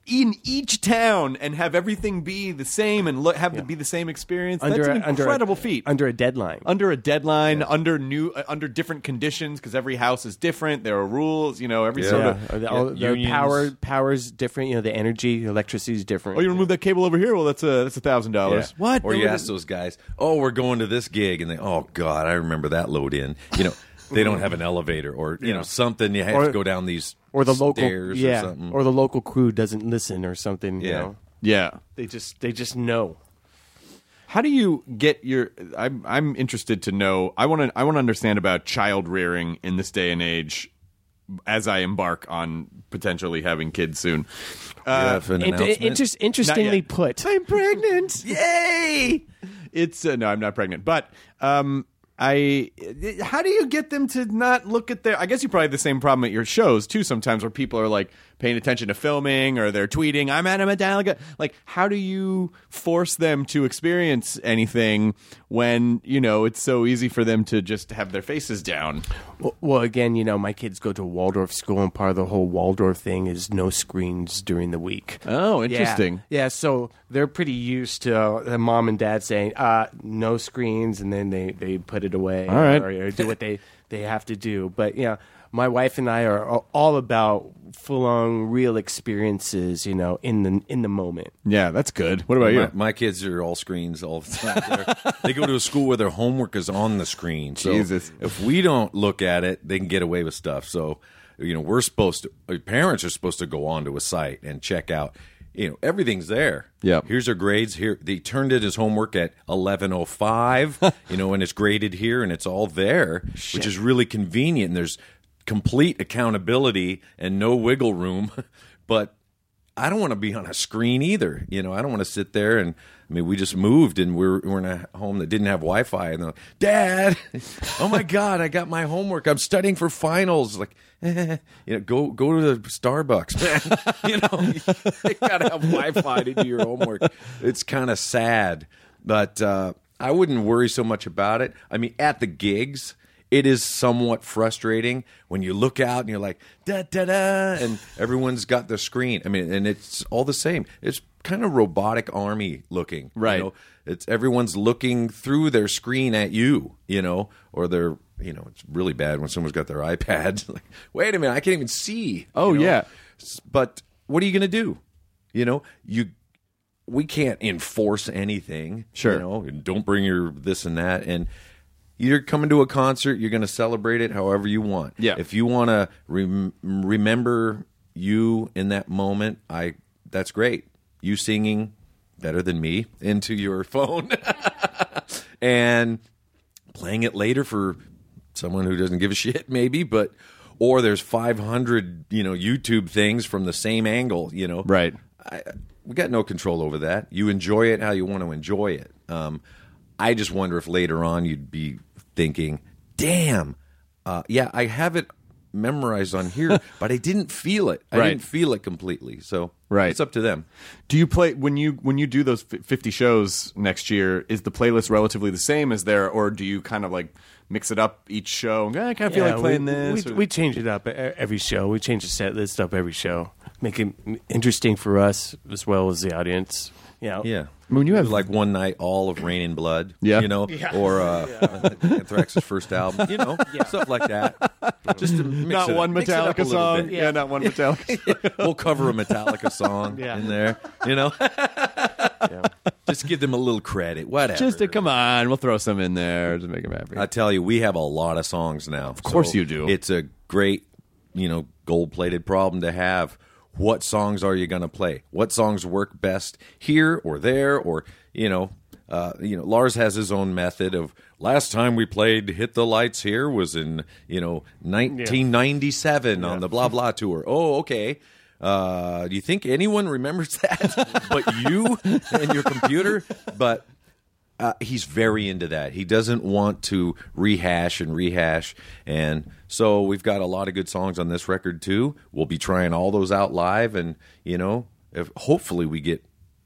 In each town and have everything be the same and look, have to be the same experience. That's an a- under incredible a, feat. Under a deadline. under a deadline, under new, uh, under different conditions because every house is different. There are rules, you know. Every Yeah. sort of. The, all, the unions. power power's different. You know, the energy, electricity is different. Oh, you remove to that cable over here? Well, that's a that's a thousand dollars. What? Or you ask those guys, "Oh, we're going to this gig," and they, "Oh God, I remember that load in." You know, they don't have an elevator, or you know, something. You have Or- to go down these or the local, stairs yeah, or something. or the local crew doesn't listen or something. You Yeah. know, Yeah. they just they just know. How do you get your? I'm I'm interested to know. I want to I want to understand about child rearing in this day and age. As I embark on potentially having kids soon, You have an Int- announcement? interest, interestingly put, I'm pregnant. Yay! It's uh, no, I'm not pregnant, but um, I. How do you get them to not look at their? I guess you probably have the same problem at your shows too. Sometimes where people are like, paying attention to filming or they're tweeting, I'm at a Metallica. Like, how do you force them to experience anything when, you know, it's so easy for them to just have their faces down? Well, well, again, you know, my kids go to Waldorf school, and part of the whole Waldorf thing is no screens during the week. Oh, interesting. Yeah, so they're pretty used to uh, mom and dad saying, uh, no screens, and then they, they put it away All right. or, or do what they, they have to do. But, yeah, my wife and I are a- all about full on real experiences, you know, in the in the moment. Yeah, that's good. What about My, you? my kids are all screens all the time. They're- they go to a school where their homework is on the screen. So Jesus. if we don't look at it, they can get away with stuff. So you know, we're supposed to. uh, Parents are supposed to go onto a site and check out. You know, everything's there. Yeah. Here's their grades. Here they turned in his homework at eleven oh five. You know, and it's graded here, and it's all there, which is really convenient. And there's complete accountability and no wiggle room. But I don't want to be on a screen either. You know, I don't want to sit there and I mean, we just moved and we're we're in a home that didn't have Wi-Fi, and like, Dad, oh my God, I got my homework. I'm studying for finals. Like, you know, go go to the Starbucks, man. you know, you gotta have Wi-Fi to do your homework. It's kind of sad, but uh, I wouldn't worry so much about it. I mean, at the gigs it is somewhat frustrating when you look out and you're like da da da, and everyone's got their screen. I mean, and it's all the same. It's kind of robotic army looking, you Right. know? It's everyone's looking through their screen at you, you know, or they're, you know, it's really bad when someone's got their iPad. like, wait a minute, I can't even see. Oh, you know? yeah. But what are you going to do? You know, you we can't enforce anything. Sure. You know, and don't bring your this and that. And you're coming to a concert, you're going to celebrate it however you want. Yeah. If you want to rem- remember you in that moment, I that's great. You singing better than me into your phone and playing it later for someone who doesn't give a shit maybe, but or there's 500, you know, YouTube things from the same angle, you know. Right. I, we got no control over that. You enjoy it how you want to enjoy it. Um, I just wonder if later on you'd be thinking, "Damn, uh, yeah, I have it memorized on here, but I didn't feel it. I Right. didn't feel it completely." So, Right. it's up to them. Do you play when you when you do those 50 shows next year? Is the playlist relatively the same as there, or do you kind of like mix it up each show? Eh, I kind of feel like playing we, this. We, or- we change it up every show. We change the set list up every show, make it interesting for us as well as the audience. Yeah, Yeah. When you have- like one night, all of Reign in Blood, Yeah. you know, or uh, Anthrax's first album, you know, stuff like that. Just to mix not it up- one mix it up Metallica song. bit. Yeah. not one Metallica. we'll cover a Metallica song Yeah. in there, you know. Just give them a little credit, whatever. Just to come on, we'll throw some in there to make them happy. I tell you, we have a lot of songs now. Of course you do. It's a great, you know, gold-plated problem to have. What songs are you going to play? What songs work best here or there or, you know, uh, you know, Lars has his own method of last time we played Hit the Lights here was in, you know, 1997 on the blah blah tour. Oh, okay. Uh, do you think anyone remembers that but you and your computer? But uh, he's very into that. He doesn't want to rehash and rehash. And so we've got a lot of good songs on this record too. We'll be trying all those out live, and you know, if hopefully we get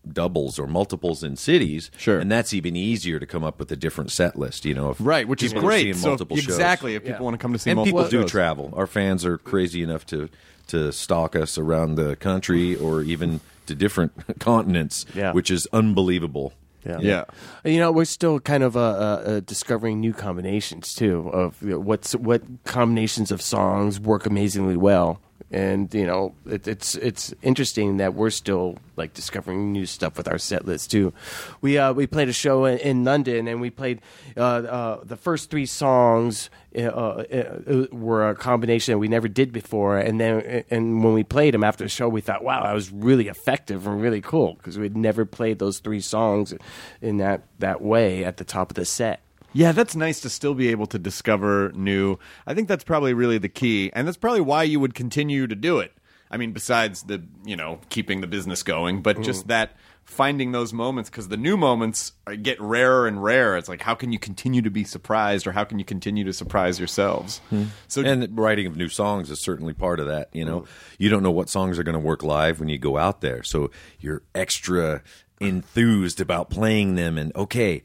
doubles or multiples in cities. Sure. and that's even easier to come up with a different set list. You know, if right, which is great. seeing So multiple shows. exactly, if people want to come to see and multiple people do shows. travel. Our fans are crazy enough to to stalk us around the country or even to different continents, Yeah. which is unbelievable. Yeah. Yeah. You know, we're still kind of uh, uh, uh, discovering new combinations too of you know, what's what combinations of songs work amazingly well, and you know, it, it's it's interesting that we're still like discovering new stuff with our set list too. We uh, we played a show in, in London, and we played uh, uh, the first three songs. Uh, uh, were a combination that we never did before, and then and when we played them after the show, we thought, "Wow, that was really effective and really cool," because we'd never played those three songs in that that way at the top of the set. Yeah, that's nice to still be able to discover new. I think that's probably really the key, and that's probably why you would continue to do it. I mean, besides the you know keeping the business going, but just mm. that finding those moments because the new moments get rarer and rarer. It's like how can you continue to be surprised, or how can you continue to surprise yourselves? Hmm. So and writing of new songs is certainly part of that. You know, mm. you don't know what songs are going to work live when you go out there, so you're extra enthused about playing them. And okay,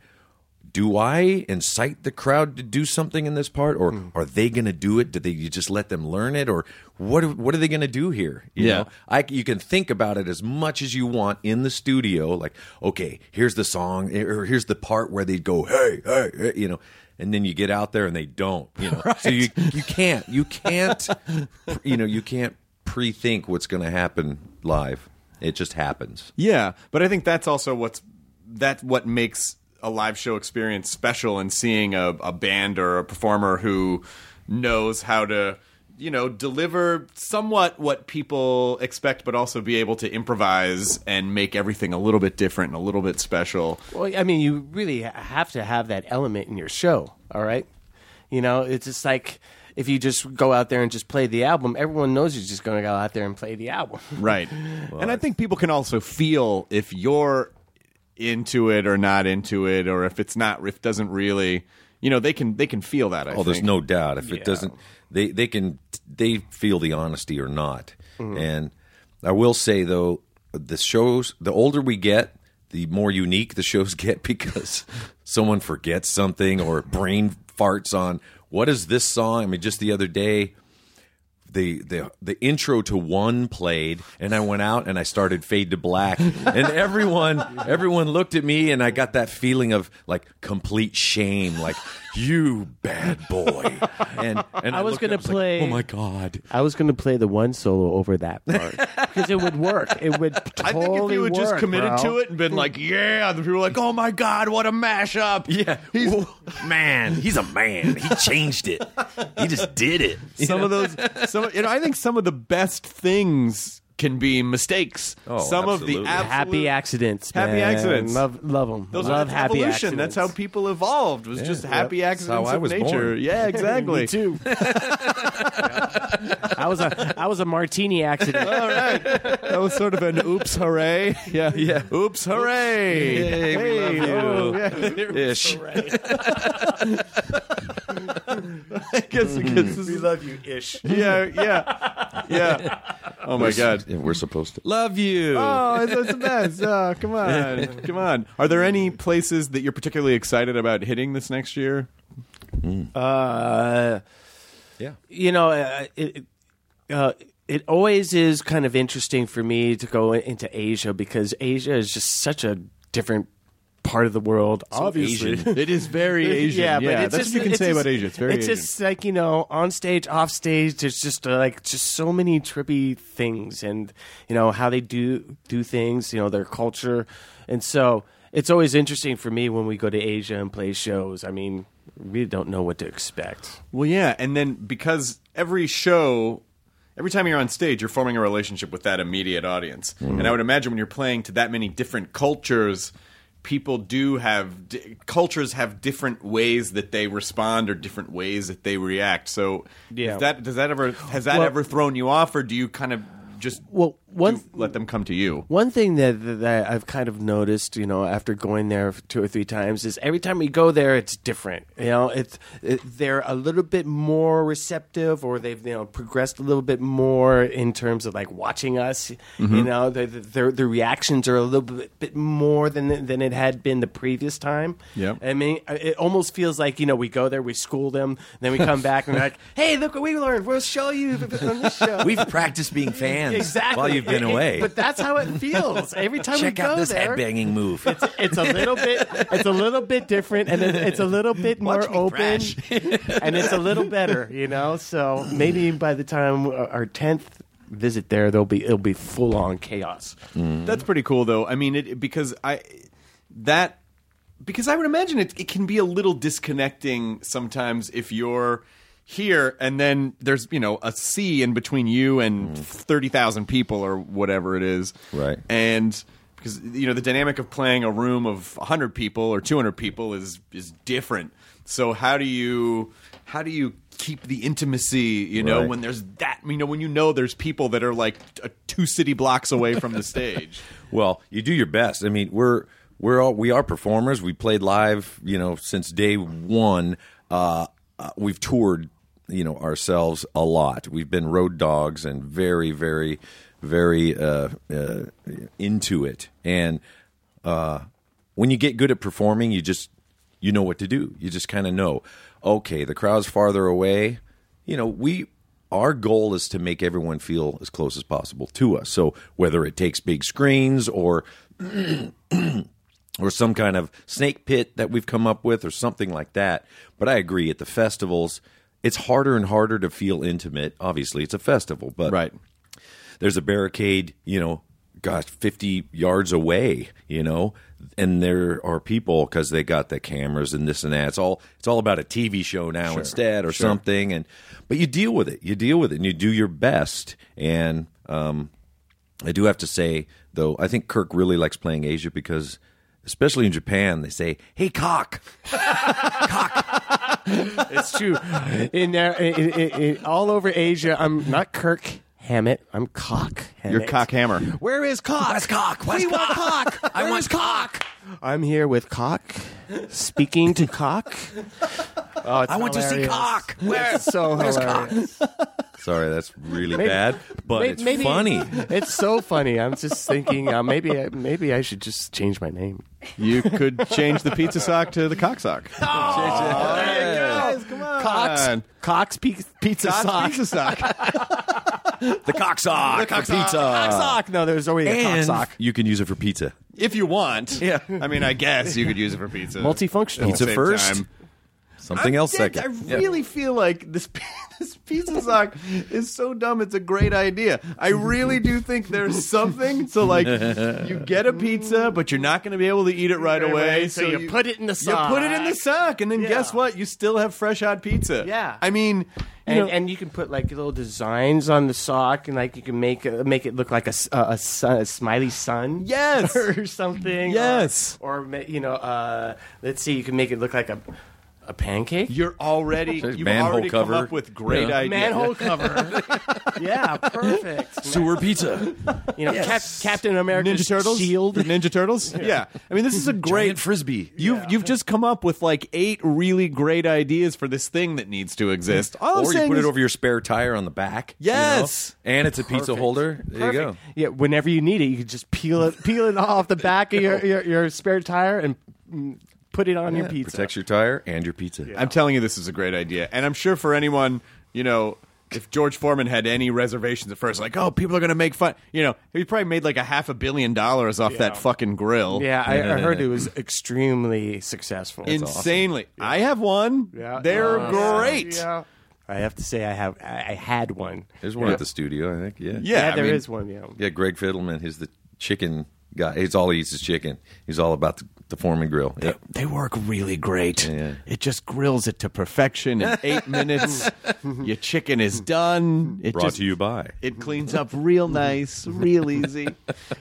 do I incite the crowd to do something in this part, or hmm. are they going to do it? Do they you just let them learn it, or what? What are they going to do here? You Yeah. know? I you can think about it as much as you want in the studio. Like, okay, here's the song, eh, or here's the part where they go, hey, hey, hey," you know, and then you get out there and they don't, you know. So you you can't you can't you know you can't pre-think what's going to happen live. It just happens. Yeah, but I think that's also what's that's what makes a live show experience special and seeing a, a band or a performer who knows how to you know deliver somewhat what people expect but also be able to improvise and make everything a little bit different and a little bit special Well, I mean, you really have to have that element in your show, all right? You know, it's just like if you just go out there and just play the album, everyone knows you're just going to go out there and play the album. right and i think people can also feel if you're into it or not into it or if it's not if it doesn't really you know they can they can feel that I Oh, there's no doubt. If it doesn't, they they can they feel the honesty or not. Mm-hmm. And I will say though, the shows the older we get, the more unique the shows get because someone forgets something or brain farts on what is this song. I mean, just the other day. The, the the intro to one played and I went out and I started fade to black. And everyone everyone looked at me and I got that feeling of like complete shame like you bad boy. And and I was gonna up, was like, play- oh my god. I was going to play the one solo over that part because it would work. It would Totally I think if you had just committed bro. to it and been like, "Yeah," the people were like, "Oh my god, what a mashup!" yeah. He's man he's a man. He changed it. He just did it. Some of those, some you know, I think some of the best things can be mistakes. Oh, some of absolutely. the absolute, happy accidents. Happy man. accidents. Love, love them. Those love are happy evolution. That's accidents. how people evolved. Was just happy That's accidents how I of was nature. born. Yeah, exactly. Me too. I was a I was a martini accident. All right, that was sort of an oops hooray. Yeah, Yeah. Oops hooray. Hey, we love you. oh, yeah. ish I guess, I guess we love you, ish. yeah, yeah, yeah. Oh my god. Yeah, we're supposed to love you Oh, it's, it's the best. Oh, come on, come on. Are there any places that you're particularly excited about hitting this next year? Uh, yeah you know, uh, it, uh, it always is kind of interesting for me to go into Asia because Asia is just such a different part of the world. obviously, Asian. It is very Asian. Yeah, but it's that's just, what you can say just- about Asia. It's very It's Asian. just like you know, on stage, off stage. There's just uh, like just so many trippy things, and you know how they do do things. You know their culture, and so it's always interesting for me when we go to Asia and play shows. I mean, we don't know what to expect. Well, yeah, and then because every show, every time you're on stage, you're forming a relationship with that immediate audience. And I would imagine when you're playing to that many different cultures, people do have di- cultures have different ways that they respond or different ways that they react. So, Yeah. is that does that ever has that Well- ever thrown you off, or do you kind of just Well, one do- let them come to you? One thing that, that I've kind of noticed, you know, after going there two or three times, is every time we go there, it's different. You know, it's it, they're a little bit more receptive, or they've you know progressed a little bit more in terms of like watching us. You mm-hmm. know, the, the, their the reactions are a little bit, bit more than than it had been the previous time. Yeah, I mean, uh, it almost feels like you know we go there, we school them, then we come back and we're like, "Hey, look what we learned. We'll show you on this show." we've practiced being fans exactly while you've been It- it- away but that's how it feels every time check we go out this there. headbanging move It's a little bit. It's a little bit different, and it, it's a little bit more Watch me open, thrash. and it's a little better, you know. So maybe by the time our tenth visit there, there'll be it'll be full on chaos. Mm-hmm. That's pretty cool, though. I mean, it because I that because I would imagine it it can be a little disconnecting sometimes if you're here and then there's you know a sea in between you and thirty thousand people or whatever it is, Right. And because you know the dynamic of playing a room of 100 people or 200 people is is different. So how do you how do you keep the intimacy? You know Right. when there's that you know when you know there's people that are like uh, two city blocks away from the stage. Well, you do your best. I mean, we're we're all we are performers. We played live, you know, since day one. Uh, uh, we've toured, you know, ourselves a lot. We've been road dogs and very, very, very uh, uh, into it. And uh, when you get good at performing, you just you know what to do. You just kind of know. Okay, the crowd's farther away. You know, we our goal is to make everyone feel as close as possible to us. So whether it takes big screens or or some kind of snake pit that we've come up with or something like that. But I agree at the festivals, it's harder and harder to feel intimate. Obviously, it's a festival, but Right. there's a barricade, you know, gosh, 50 yards away, you know, and there are people because they got the cameras and this and that. It's all it's all about a TV show now instead or something. And but you deal with it. You deal with it and you do your best. And um, I do have to say though, I think Kirk really likes playing Asia because. Especially in Japan, they say, "Hey, cock." Cock." It's true. In, there, in, in, in all over Asia, I'm not Kirk Hammett. I'm Cock. Hammett. You're cock hammer. Where is Cock? Where's Cock? Where's we want Cock? Cock. I want is Cock. I'm here with Cock, speaking to Cock. Oh, it's I want to see. Cock. Where? It's so hilarious. Sorry, that's really bad, but May- it's maybe- funny. It's so funny. I'm just thinking uh, maybe I- maybe I should just change my name. You could change the pizza sock to the cock sock. guys, come on. Cox, Cox Pi- Pizza Cock's Sock. pizza sock. The cock sock for pizza. Cock sock. No, there's already a cock sock. you can use it for pizza. if you want. Yeah. I mean, I guess you could use it for pizza. Multifunctional. At the Pizza first, time. Something I'm else dead- second. I Yeah. really feel like this this pizza sock is so dumb. It's a great idea. I really do think there's something. So like, you get a pizza, but you're not going to be able to eat it right away. So you put it in the sock. You put it in the sock, and then Yeah. guess what? You still have fresh hot pizza. Yeah. I mean, you And, and you can put like little designs on the sock, and like you can make uh, make it look like a, s- a, a sun, a smiley sun, Yes. or something. Yes. or, or you know, uh, let's see, you can make it look like a a pancake. you're already There's you've manhole already cover. come up with great Yeah. ideas. manhole cover. yeah, perfect. Sewer pizza. You know, Cap- Captain America's Ninja Turtles, shield. Ninja Turtles. Yeah. I mean, this is a great Giant frisbee. You've you've just come up with like eight really great ideas for this thing that needs to exist. All I'm Or you saying put is- it over your spare tire on the back. you know? Yes. and it's a pizza holder. There you go. Yeah, whenever you need it, you can just peel it peel it off the back of your, your, your spare tire and mm, put it on your pizza. Protects your tire and your pizza. I'm telling you, this is a great idea, and I'm sure for anyone, you know, if George Foreman had any reservations at first, like, oh, people are going to make fun, you know, he probably made like a half a billion dollars off that fucking grill. Yeah, I, I heard it was extremely successful. insanely. I have one. Yeah. They're Uh, great. Yeah. I have to say, I have I I had one. There's one at the studio, I think. Yeah. Yeah, there I is one. Yeah. Yeah, Greg Fiddleman. He's the chicken guy. He's all he eats is chicken. He's all about the, the Foreman grill. Yep. They work really great. Yeah. It just grills it to perfection in eight minutes. Your chicken is done. It Brought just, to you by. It cleans up real nice, real easy.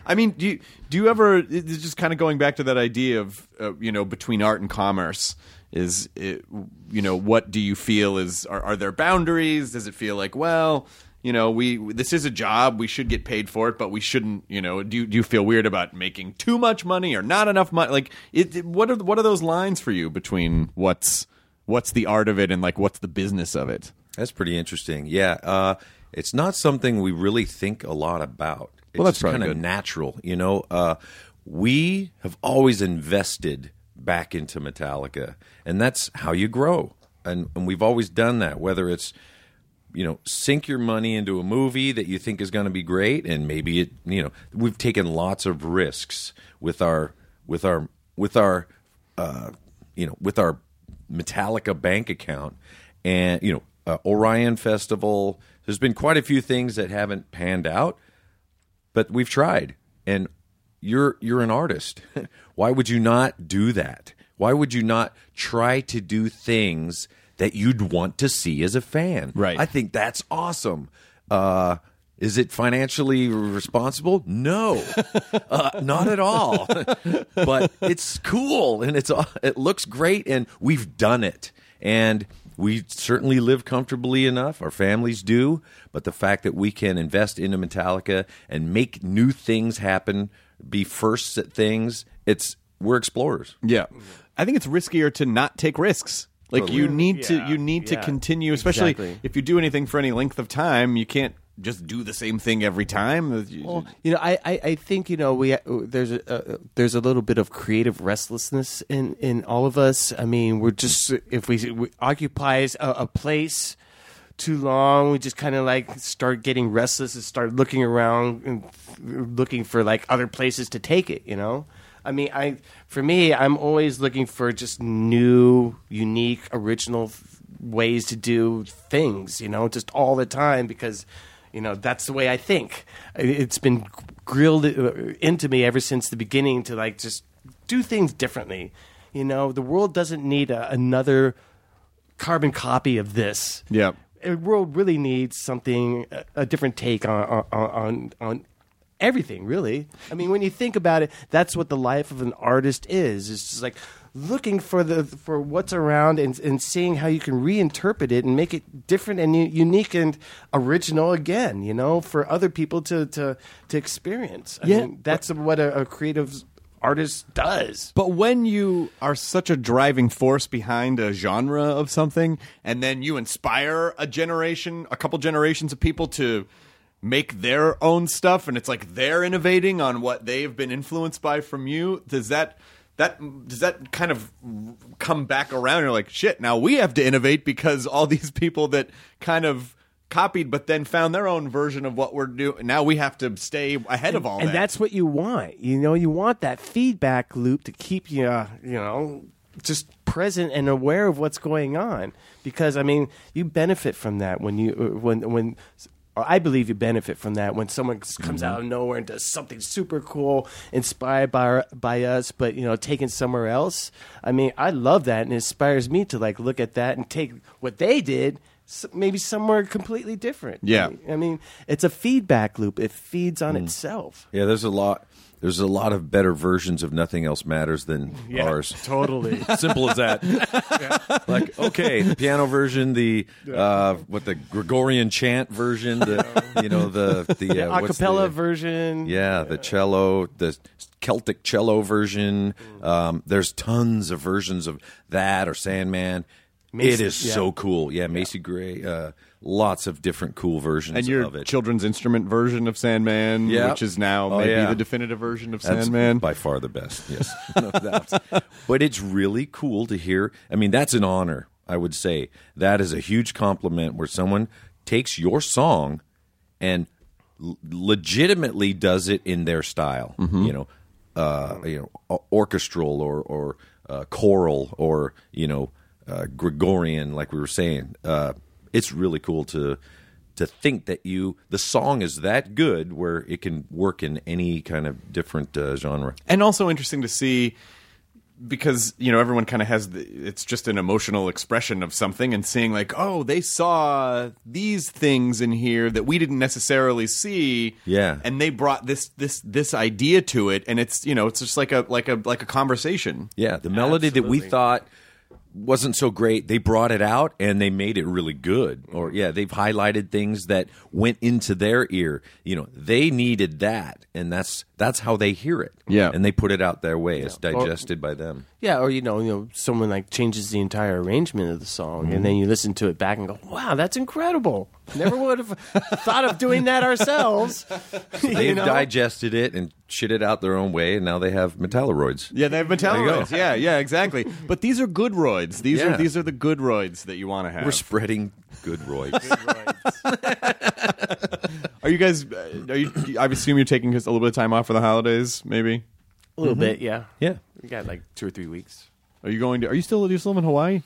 I mean, do you, do you ever? It's just kind of going back to that idea of uh, you know between art and commerce. Is it, you know what do you feel is are, are there boundaries? Does it feel like well? You know, we this is a job. We should get paid for it, but we shouldn't. You know, do you- do you feel weird about making too much money or not enough money? Like, it, it- what are what are those lines for you between what's what's the art of it and like what's the business of it? That's pretty interesting. Yeah, uh, it's not something we really think a lot about. It's Well, that's kind of natural. You know, uh, we have always invested back into Metallica, and that's how you grow. And, and we've always done that. Whether it's you know sink your money into a movie that you think is going to be great, and maybe it you know we've taken lots of risks with our with our with our uh, you know with our Metallica bank account, and you know uh, Orion Festival. There's been quite a few things that haven't panned out, but we've tried. And you're you're an artist. Why would you not do that? Why would you not try to do things that you'd want to see as a fan? Right. I think that's awesome. Uh, Is it financially responsible? No, uh, not at all. but it's cool and it's uh, it looks great, and we've done it. And we certainly live comfortably enough. Our families do. But the fact that we can invest into Metallica and make new things happen, be firsts at things, it's we're explorers. Yeah, I think it's riskier to not take risks. Like you need to you need to continue, especially exactly. if you do anything for any length of time. You can't just do the same thing every time. You- Well, you know, I, I, I think you know we there's a uh, there's a little bit of creative restlessness in, in all of us. I mean, we're just if we, we occupies a, a place too long, we just kind of like start getting restless and start looking around and looking for like other places to take it. You know, I mean, I for me, I'm always looking for just new, unique, original f- ways to do things. You know, just all the time because you know that's the way I think. It's been grilled uh, into me ever since the beginning to like just do things differently. You know, the world doesn't need a, another carbon copy of this. Yeah. the world really needs something a, a different take on on on. on Everything, really. I mean, when you think about it, that's what the life of an artist is. It's just like looking for the for what's around and, and seeing how you can reinterpret it and make it different and u- unique and original again. You know, for other people to to to experience. I Yeah. mean, that's what a, a creative artist does. But when you are such a driving force behind a genre of something, and then you inspire a generation, a couple generations of people to make their own stuff, and it's like they're innovating on what they've been influenced by from you, does that that does that kind of come back around? You're like, shit, now we have to innovate because all these people that kind of copied but then found their own version of what we're doing now we have to stay ahead of all that. and that that's what you want. You know, you want that feedback loop to keep you, uh, you know, just present and aware of what's going on. Because I mean, you benefit from that when you uh, when when. Or I believe you benefit from that when someone comes mm-hmm. out of nowhere and does something super cool, inspired by our, by us, but you know, taken somewhere else. I mean, I love that, and it inspires me to like look at that and take what they did, maybe somewhere completely different. Yeah. I mean, it's a feedback loop. It feeds on mm. itself. Yeah, there's a lot. There's a lot of better versions of Nothing Else Matters than ours. Totally. Simple as that. Like, okay, the piano version, the uh, what the Gregorian chant version, the you know the the uh, what's acapella the- version. Yeah, the cello, the Celtic cello version. Um, there's tons of versions of that or Sandman. Macy- it is yeah. so cool. Yeah, Macy Gray. Uh, lots of different cool versions and your of it. children's instrument version of Sandman, Yeah. which is now Oh, maybe yeah. the definitive version of That's Sandman. by far the best. Yes, no. But it's really cool to hear. I mean, that's an honor. I would say that is a huge compliment where someone takes your song and l- legitimately does it in their style. You know, uh, you know, o- orchestral or or uh, choral or you know, uh, Gregorian, like we were saying. It's really cool to to think that you the song is that good where it can work in any kind of different uh, genre. and also interesting to see because you know everyone kind of has the, it's just an emotional expression of something and seeing like oh they saw these things in here that we didn't necessarily see Yeah. and they brought this this this idea to it and it's you know it's just like a like a like a conversation Yeah, the melody that we thought wasn't so great, they brought it out and they made it really good. Or yeah, they've highlighted things that went into their ear. You know, they needed that, and that's that's how they hear it. Yeah. and they put it out their way. It's digested by them. Yeah, or you know, you know, someone like changes the entire arrangement of the song, and Mm-hmm. then you listen to it back and go, "Wow, that's incredible! Never would have thought of doing that ourselves." You They've know? digested it and shit it out their own way, and now they have metalloids. yeah they have go. metalloids yeah yeah exactly but these are good roids these Yeah. are these are the good roids that you want to have We're spreading good roids. are you guys uh, are you I assume you're taking just a little bit of time off for the holidays maybe a little bit, yeah. yeah. We got like two or three weeks. Are you going to? Are you still? Are you still in Hawaii?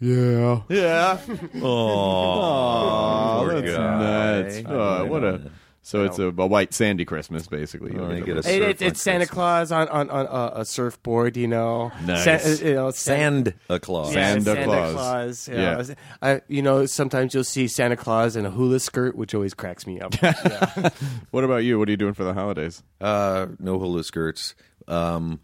Yeah. Yeah. Oh, that's guy. nuts. Oh, what a So it's a, a white sandy Christmas, basically. You get get a- a It, it, it's Santa Christmas. Claus on on, on a, a surfboard, you know. Nice. Sa- you know, San- Sand Claus. Yeah, Santa Santa Claus. Claus. you Yeah. know. I, you know, sometimes you'll see Santa Claus in a hula skirt, which always cracks me up. What about you? What are you doing for the holidays? Uh, no hula skirts. Um,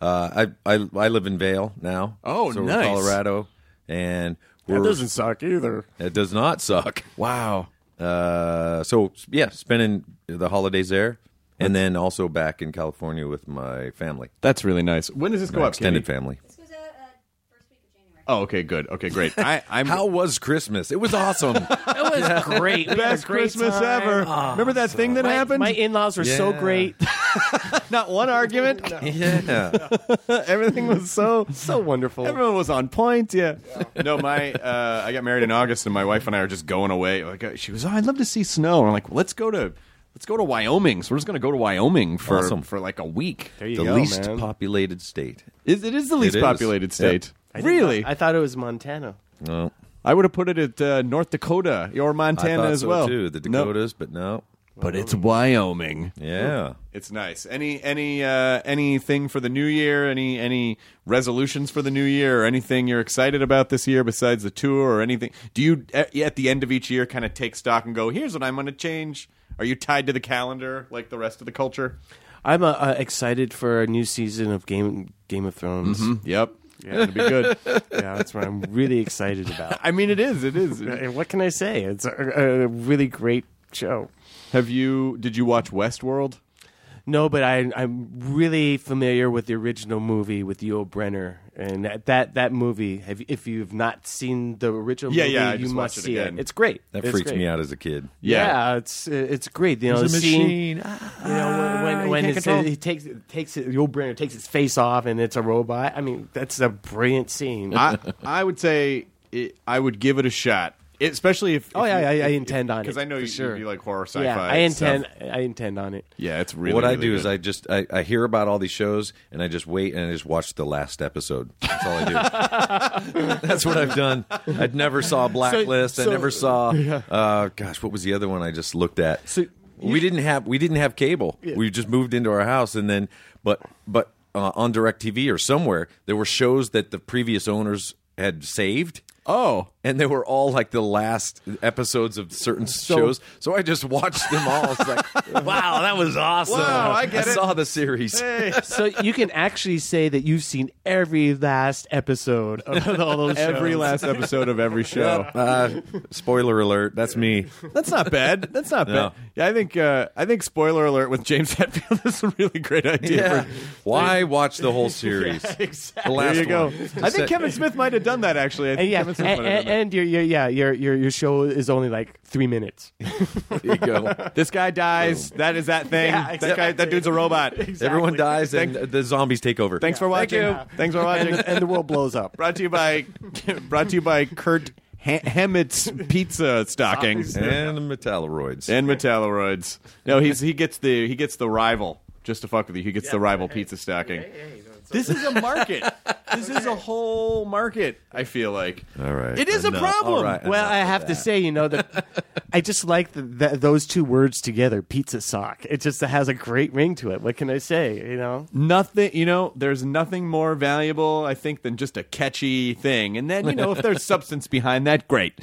uh, I, I I live in Vail now. Oh, so we're nice. Colorado, and that we're, doesn't suck either. it does not suck. Wow. Uh, so yeah, spending the holidays there, and then also back in California with my family, That's really nice. When does this go my up? extended Katie? family. This was uh, uh, first week of January. Oh, okay, good. Okay, great. I, I'm How was Christmas? It was awesome. It was great. We had a best great Christmas time. ever. Remember that thing that My, happened? my in-laws were so Yeah. great, Not one argument. yeah, Everything was so so wonderful. Everyone was on point. Yeah. No, my uh, I got married in August, and my wife and I are just going away. Like uh, she goes, "Oh, I'd love to see snow." And I'm like, well, "Let's go to let's go to Wyoming." So we're just going to go to Wyoming for Awesome. for like a week. There you the go, least man. populated state. Is it is the least is. populated state? I Really? not- I thought it was Montana. No, I would have put it at uh, North Dakota or I Montana thought as so well. too. The No, Dakotas, but no. but it's Wyoming. Yeah. It's nice. Any any uh, anything for the new year? Any any resolutions for the new year, or anything you're excited about this year besides the tour, or anything? Do you at, at the end of each year kind of take stock and go, "Here's what I'm going to change"? Are you tied to the calendar like the rest of the culture? I'm uh, uh, excited for a new season of Game Game of Thrones. Yep. Yeah, it'll be good. Yeah, that's what I'm really excited about. I mean, it is. It is. And what can I say? It's a, a really great show. Have you? Did you watch Westworld? No, but I, I'm really familiar with the original movie with Yul Brynner, and that that, that movie. Have, if you've not seen the original Yeah, movie, yeah, I you must it see again. it. It's great. That It's freaks great. me out as a kid. Yeah, it's it's great. You know, There's the a scene- machine. You know, when, when, ah, when can't it's, control. he takes takes it, Yul Brynner takes his face off, and it's a robot. I mean, that's a brilliant scene. I I would say it, I would give it a shot, It- especially if. Oh, if yeah, you- I- I if- intend on it, because I know for you, sure. you like horror sci-fi. yeah, I intend stuff. I intend on it. Yeah, it's really. what I really do is. I just I, I hear about all these shows and I just wait and I just watch the last episode. That's all I do. That's what I've done. I never saw Blacklist. so- I never saw. Uh, gosh, what was the other one I just looked at? So we didn't have we didn't have cable. We just moved into our house and then but but uh, on Directv or somewhere there were shows that the previous owners had saved. Oh, And they were all like the last episodes of certain shows, so I just watched them all. It's like, wow, that was awesome! Wow, I get it. saw the series. so you can actually say that you've seen every last episode of all those every shows. last episode of every show. Uh, spoiler alert, that's me. That's not bad. That's not No. bad. Yeah, I think uh, I think spoiler alert with James Hetfield is a really great idea. For, Why watch the whole series? The last there you go. I think Kevin Smith might have done that actually. I think And yeah, Kevin Smith might have and, done that. And your, your yeah your, your your show is only like three minutes. There you go. this guy dies. That is that thing. Yeah, That guy. That dude's a robot. Everyone dies and the zombies take over. Thanks for watching. Thanks for watching. and, the, and the world blows up. brought to you by brought to you by Kirk ha- Hammett's Pizza Stockings And the Metalloids. and Metalloids. No, he's he gets the he gets the rival. Just to fuck with you, he gets the rival pizza stocking. This is a market. this is a whole market. I feel like. all right. It is a Enough. problem. All right, Well, I have to say, you know, that I just like the, the, those two words together, pizza sock. It just has a great ring to it. What can I say? You know, Nothing, you know, there's nothing more valuable, I think, than just a catchy thing. And then, you know, if there's substance behind that, great.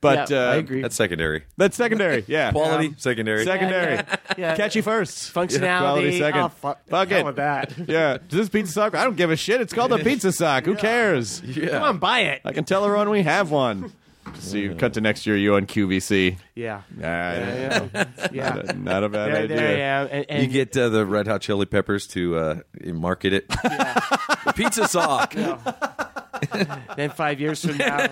But Yeah, uh, I agree. That's secondary. That's secondary. Yeah. Quality, Um, secondary. secondary. yeah. Catchy first. functionality. Quality second. Oh, fuck, Fuck hell it. with that. Yeah. Does this pizza sock? I don't give a shit. It's called a pizza sock. Who cares? Come on, buy it. I can tell everyone we have one. So you cut to next year, you on QVC. Yeah, Ah, yeah, yeah. Not, not a bad There, idea. there I. And, and You get uh, the Red Hot Chili Peppers to uh, market it. the pizza sock. then five years from now,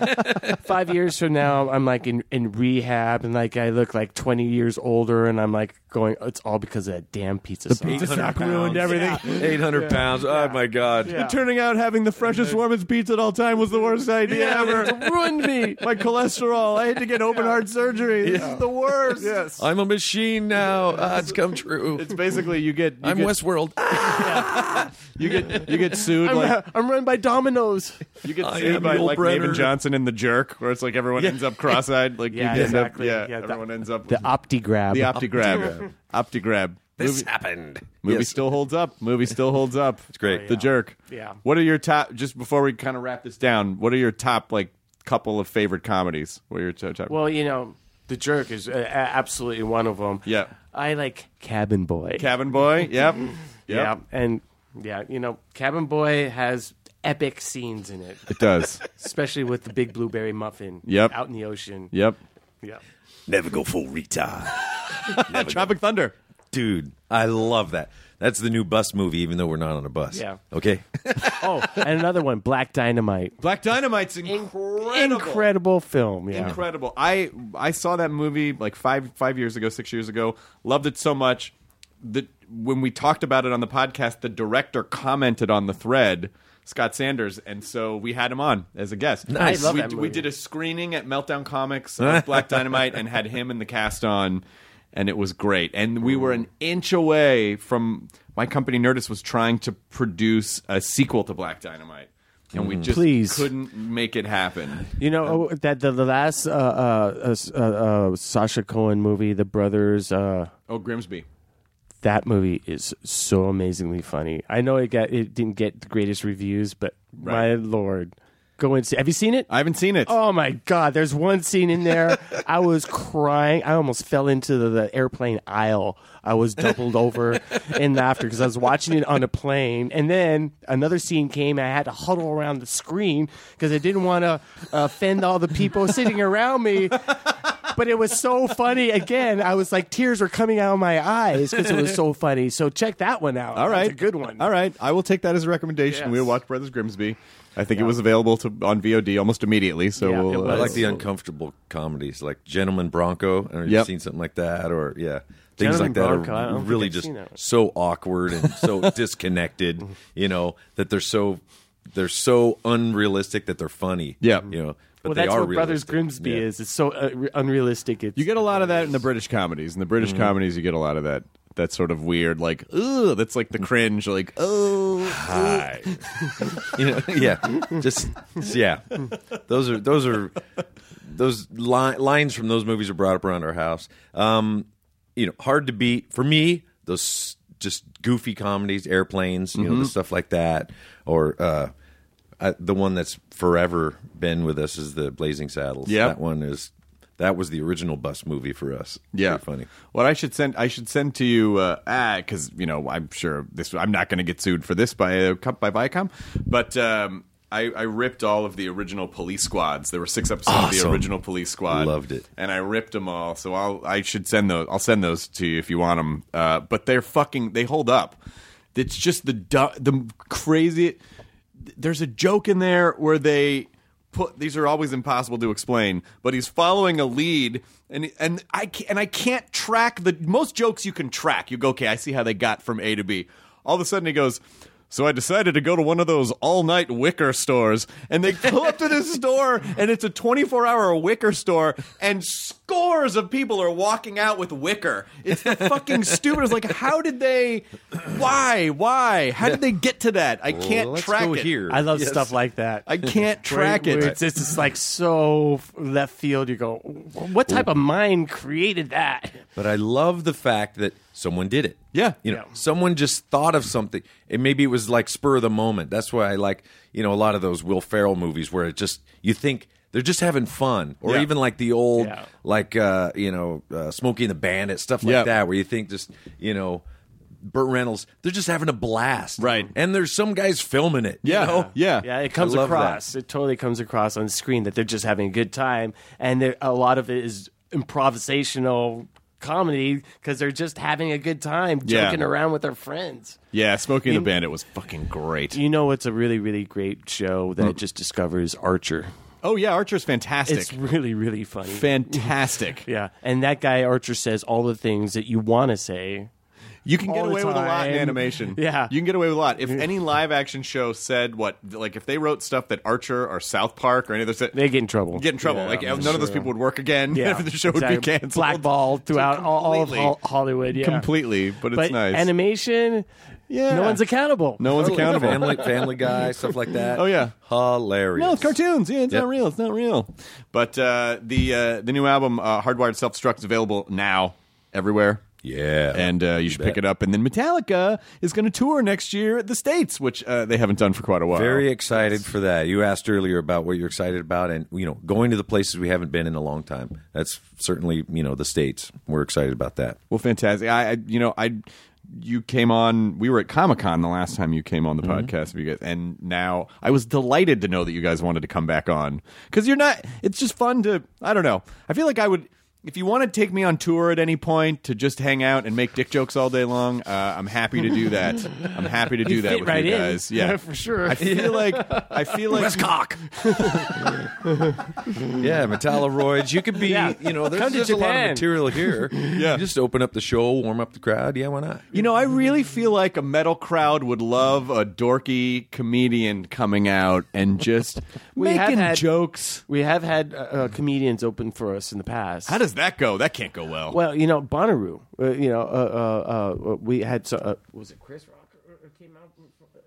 five years from now, I'm like in, in rehab, and like I look like 20 years older, and I'm like going, it's all because of that damn pizza. The Pizza sock ruined everything. 800 pounds. Oh, my God. It turning out having the freshest, warmest pizza at all time was the worst idea ever. ruined me. My cholesterol. I had to get open heart surgery. This is the worst. Yes. I'm a machine now. Ah, it's come true. It's basically you get you I'm get, Westworld. you get you get sued I'm, like I'm run by Domino's. You get I sued am by Yul like Brynner. Navin Johnson in The Jerk, where it's like everyone ends up cross-eyed. Like Yeah, you end exactly. up, yeah, Yeah, the- everyone ends up The OptiGrab. the OptiGrab. OptiGrab. This Movie, happened. movie Yes. still holds up. Movie still holds up. It's great. The Jerk. Yeah. What are your top? Just before we kind of wrap this down, what are your top like couple of favorite comedies? What are your top? top Well, you know, The Jerk is uh, absolutely one of them. Yeah. I like Cabin Boy. Cabin Boy. Yep. Yep. Yeah, and yeah, you know, Cabin Boy has epic scenes in it, It does. especially with the big blueberry muffin. Yep. out in the ocean. Yep. Yeah. Never go full retard. Tropic Thunder. Dude, I love that. That's the new bus movie, even though we're not on a bus. Yeah. Okay. Oh, and another one, Black Dynamite. Black Dynamite's incredible. Incredible film. Yeah. Incredible. I I saw that movie like five five years ago, six years ago. Loved it so much that when we talked about it on the podcast, the director commented on the thread. Scott Sanders, and so we had him on as a guest. Nice. I love we, that we did a screening at Meltdown Comics of Black Dynamite and had him and the cast on, and it was great. And we were an inch away from my company. Nerdist was trying to produce a sequel to Black Dynamite, and we just Please. couldn't make it happen. You know oh, that the, the last uh, uh, uh, uh, Sacha Cohen movie, The Brothers. Uh, Oh, Grimsby. that movie is so amazingly funny. I know it got it didn't get the greatest reviews, but my lord, go and see. Have you seen it? I haven't seen it. Oh my god! There's one scene in there. I was crying. I almost fell into the, the airplane aisle. I was doubled over in laughter because I was watching it on a plane. And then another scene came. I had to huddle around the screen because I didn't want to uh, offend all the people sitting around me. But it was so funny. Again, I was like tears were coming out of my eyes because it was so funny. So check that one out. All right, a good one. All right, I will take that as a recommendation. Yes. We'll watch Brothers Grimsby. I think it was available to on VOD almost immediately. So Yeah, we'll, I uh, like the uncomfortable comedies, like Gentleman Bronco. Have you Yep. seen something like that? Or yeah, things Gentleman like that Bronco, I are really just seen that one. so awkward and so disconnected. You know that they're so they're so unrealistic that they're funny. Yeah. you know, but well, they that's are what Brothers. Grimsby Yeah. is. It's so uh, re- unrealistic. It's, You get a lot of that in the British comedies. In the British comedies, you get a lot of that. That sort of weird, like, ugh, that's like the cringe, like, oh, hi. you know, yeah, just yeah. Those are those are those li- lines from those movies are brought up around our house. Um, you know, hard to beat for me. Those just goofy comedies, airplanes, you know, the stuff like that, or uh, I, the one that's forever been with us is the Blazing Saddles. Yeah, that one is that was the original bus movie for us. Yeah, Very funny. What I should send, I should send to you, uh, ah, because you know, I'm sure this. I'm not going to get sued for this by uh, by Viacom, but um, I, I ripped all of the original Police Squads. There were six episodes of the original Police Squad. Loved it. and I ripped them all. So I'll, I should send those. I'll send those to you if you want them. Uh, but they're fucking. They hold up. It's just the du- the crazy. There's a joke in there where they put these are always impossible to explain, but he's following a lead and and I ca- and I can't track the most jokes you can track. You go, okay, I see how they got from A to B. All of a sudden he goes. So I decided to go to one of those all-night wicker stores, and they pull up to this store, and it's a 24-hour wicker store, and scores of people are walking out with wicker. It's the fucking stupid. It's like, how did they? Why? Why? How did they get to that? I can't let's track go it. here. I love Yes. stuff like that. I can't track Where- it. It's, it's just like so left field. You go, what type of mind created that? But I love the fact that someone did it. Yeah. You know, Yeah. someone just thought of something. And maybe it was like spur of the moment. That's why I like, you know, a lot of those Will Ferrell movies where it just, you think they're just having fun. Or Yeah. even like the old, Yeah. like, uh, you know, uh, Smokey and the Bandit, stuff like Yeah. that, where you think just, you know, Burt Reynolds, they're just having a blast. Right. And there's some guys filming it. you Yeah. know? Yeah. Yeah, it comes I love across. It totally comes across on screen that they're just having a good time, and there, a lot of it is improvisational comedy because they're just having a good time Yeah. joking around with their friends. Yeah, Smoking the Bandit was fucking great. You know, it's a really, really great show that mm. I just discovers Archer. Oh yeah, Archer's fantastic. It's really, really funny. fantastic. yeah, and that guy Archer says all the things that you want to say. You can get All the away with a lot in animation. Yeah. You can get away with a lot. If any live action show said what like if they wrote stuff that Archer or South Park or any other They get in trouble. get in trouble. Yeah, like I'm none of those people would work again. Yeah, the show would be canceled. blackballed throughout all, all of completely. Hollywood. Yeah, Completely, but it's but nice. animation, Yeah. No one's accountable. No one's Totally. accountable. Family, family Guy, stuff like that. Oh, yeah. hilarious. No, it's cartoons. Yeah, it's Yep. not real. It's not real. But uh, the uh, the new album, uh, Hardwired Self Destruct, is available now everywhere. Yeah, And uh, you should bet. pick it up. And then Metallica is going to tour next year at the States, which uh, they haven't done for quite a while. Very excited for that. You asked earlier about what you're excited about, and you know, going to the places we haven't been in a long time. That's certainly you know the states. We're excited about that. well, fantastic. I, I you know, I you came on. We were at Comic Con the last time you came on the Mm-hmm. podcast, you guys, and now I was delighted to know that you guys wanted to come back on because you're not. It's just fun to. I don't know. I feel like I would. If you want to take me on tour at any point to just hang out and make dick jokes all day long, uh, I'm happy to do that. I'm happy to do that with right you guys. Yeah, for sure. I feel like I feel like West cock. yeah, Metalloids. You could be, Yeah. you know, there's, Come there's a lot of material here. yeah. You just open up the show, warm up the crowd. Yeah, why not? You know, I really feel like a metal crowd would love a dorky comedian coming out and just We making had- jokes. We have had uh, uh, comedians open for us in the past. How does that go? That can't go well. well, you know, Bonnaroo. Uh, you know, uh, uh, uh, we had so, uh, was it Chris Rock uh, uh, came out?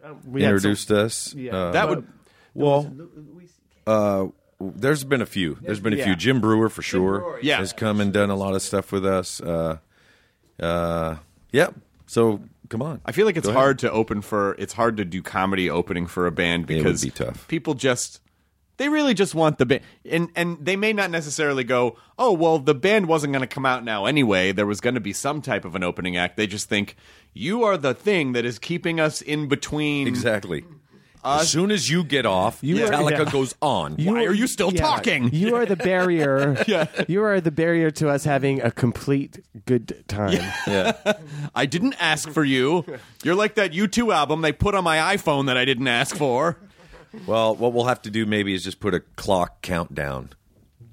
Uh, we had some- Introduced us. Yeah. Uh, that would. well, uh, there's been a few. There's been a Yeah. few. Jim Breuer for sure. Breuer, yeah. has come and done a lot of stuff with us. Uh, uh, yep. So come on. I feel like it's Go ahead. hard to open for. It's hard to do comedy opening for a band would because be tough. people just. They really just want the band, and and they may not necessarily go, oh well, the band wasn't going to come out now anyway. There was going to be some type of an opening act. They just think you are the thing that is keeping us in between. Exactly. as soon as you get off, are- Metallica yeah. goes on. Why are you still Yeah. talking? You are the barrier. yeah. You are the barrier to us having a complete good time. yeah. I didn't ask for you. You're like that U2 album they put on my iPhone that I didn't ask for. Well, what we'll have to do maybe is just put a clock countdown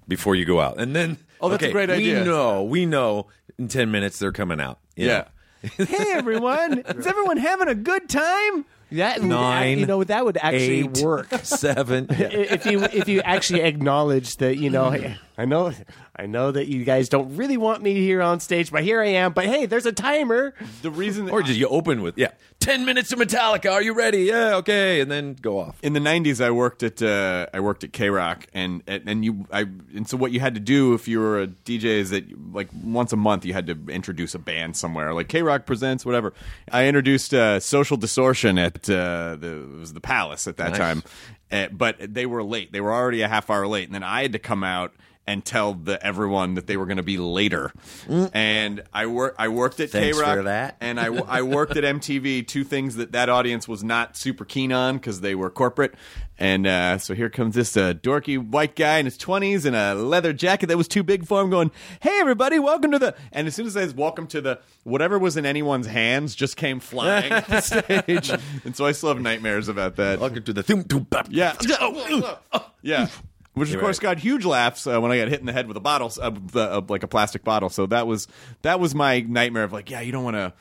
before you go out, and then Oh, that's a great idea. We know, we know, in ten minutes they're coming out. yeah. know. hey everyone, is everyone having a good time? That Nine, you know, that would actually eight, work. seven. Yeah. if you if you actually acknowledge that you know hey, I know I know that you guys don't really want me here on stage, but here I am. But hey, there's a timer. The reason Or just you open with yeah, ten minutes of Metallica. Are you ready? Yeah, okay, and then go off. in the '90s, I worked at uh, I worked at KROQ, and and you I and so what you had to do if you were a DJ is that like once a month you had to introduce a band somewhere, like KROQ presents whatever. I introduced uh, Social Distortion at uh, the it was the Palace at that Nice. time, uh, but they were late. They were already a half hour late, and then I had to come out. And tell the everyone that they were going to be later, and I work. I worked at K Thanks Rock, that. and I, I worked at MTV. Two things that that audience was not super keen on because they were corporate. And uh, so here comes this uh, dorky white guy in his twenties in a leather jacket that was too big for him, going, "Hey everybody, welcome to the." And as soon as I says "Welcome to the," whatever was in anyone's hands just came flying off the stage, and so I still have nightmares about that. Welcome to the thum, tum, bap. Yeah, yeah. Which of You're course got huge laughs uh, when I got hit in the head with a bottle, uh, the, uh, like a plastic bottle. So that was that was my nightmare of like, yeah, you don't want to.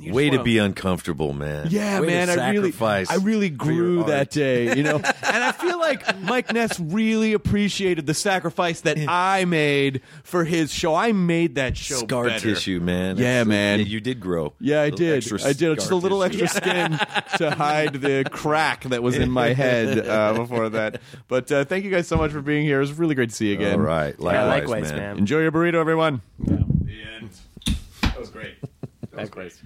Way to be uncomfortable, man. Yeah, Way man, I really, I really grew that day, you know. and I feel like Mike Ness really appreciated the sacrifice that I made for his show. I made that show scar better. tissue, man. Yeah, That's- man. yeah, you did grow. Yeah, I did. I did. Just a little tissue. extra skin to hide the crack that was in my head uh, before that. But uh, thank you guys so much for being here. It was really great to see you again. All right, likewise, Yeah, likewise, man. man. Enjoy your burrito, everyone. Yeah. The end. That was great. Likewise.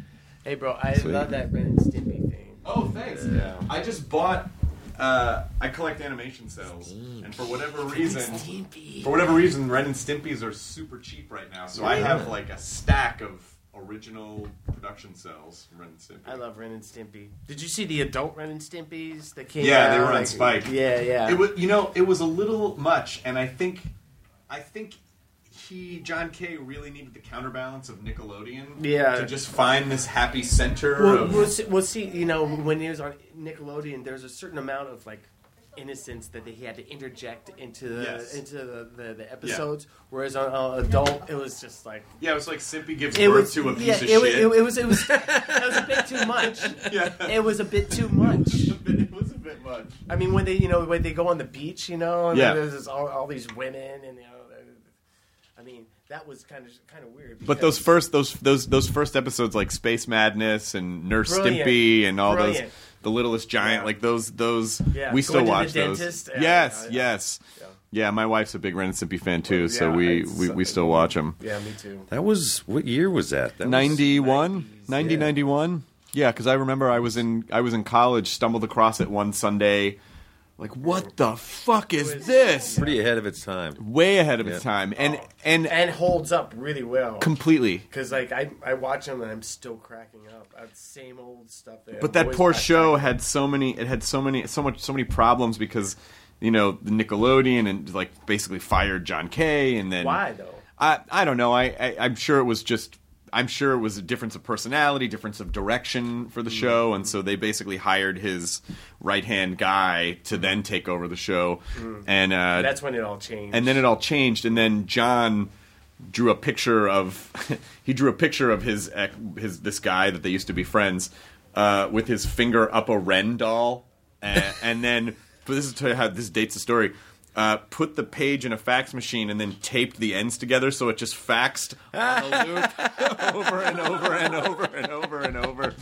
Hey, bro, I love that Ren and Stimpy thing. Oh, thanks. Yeah. I just bought. Uh, I collect animation cells, and for whatever reason, for whatever reason, Ren and Stimpy's are super cheap right now. So I have like a stack of original production cells. from Ren and Stimpy. I love Ren and Stimpy. Did you see the adult Ren and Stimpys that came Yeah, out? they were on Like, Spike. Yeah, yeah. It was, you know, it was a little much, and I think, I think he, John K, really needed the counterbalance of Nickelodeon. Yeah. To just find this happy center Well, of. we'll, see, we'll see. You know, when he was on Nickelodeon, there's a certain amount of like innocence that he had to interject into the Yes. into the, the, the episodes. Whereas on uh, adult, it was just like yeah, it was like Stimpy gives birth was to a piece yeah, of it, shit. was- it, it was it was it was a bit too much. yeah. It was a bit too much. it was a bit much. I mean, when they you know when they go on the beach, you know, and Yeah. there's all, all these women, and you know, I mean, that was kind of kind of weird. But those first those those those first episodes like Space Madness and Nurse Brilliant. Stimpy and all Brilliant. those the Littlest Giant Yeah. like those those Yeah. we still Going to the watch those. dentist. Yeah, yes, yeah, yeah. yes. Yeah. my wife's a big Ren and Stimpy fan too, so yeah, we, we, we still watch them. Yeah, me too. That was what year was that? that was 91 90 yeah. 91 yeah because i remember i was in i was in college stumbled across it one sunday like what the fuck is this pretty ahead of its time. way ahead of its Yeah. time and and And holds up really well. completely Because like I, I watch them and I'm still cracking up at same old stuff. There. but that poor show had so many it had so many so much so many problems because you know the nickelodeon and like basically fired john k and then Why though? I I don't know. I, I I'm sure it was just I'm sure it was a difference of personality, difference of direction for the show, and so they basically hired his right hand guy to then take over the show, and uh, That's when it all changed. and then it all changed, and then John drew a picture of he drew a picture of his his this guy that they used to be friends uh, with his finger up a Ren doll, and, and then but this is how this dates the story. Uh, put the page in a fax machine and then taped the ends together so it just faxed on a loop over and over and over and over and over.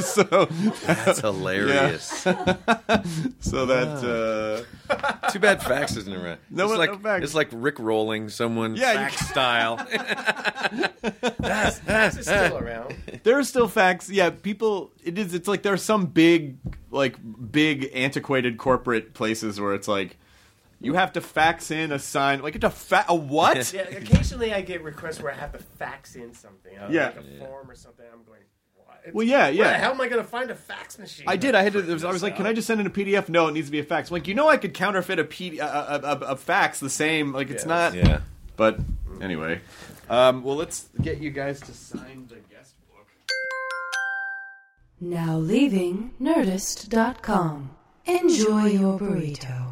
so, That's hilarious. so that uh, Too bad fax isn't around. No, it's no like fax. it's like Rick rolling someone Yeah, fax style. it's still around. there are still fax. Yeah, people. It is. It's like there are some big, like big antiquated corporate places where it's like you have to fax in a sign. Like it's a fa- a what? Yeah, occasionally I get requests where I have to fax in something. uh, Yeah. like a form or something. I'm going. What? Well, yeah, Where yeah. the hell am I going to find a fax machine? I did. I had to. there was- I was like, "Can I just send in a PDF?" No, it needs to be a fax. I'm like, you know, I could counterfeit a, P, a, a, a, a fax the same. Like, it's Yeah. not. yeah. But anyway, um, well, let's get you guys to sign the guest book. Now leaving Nerdist.com. Enjoy your burrito.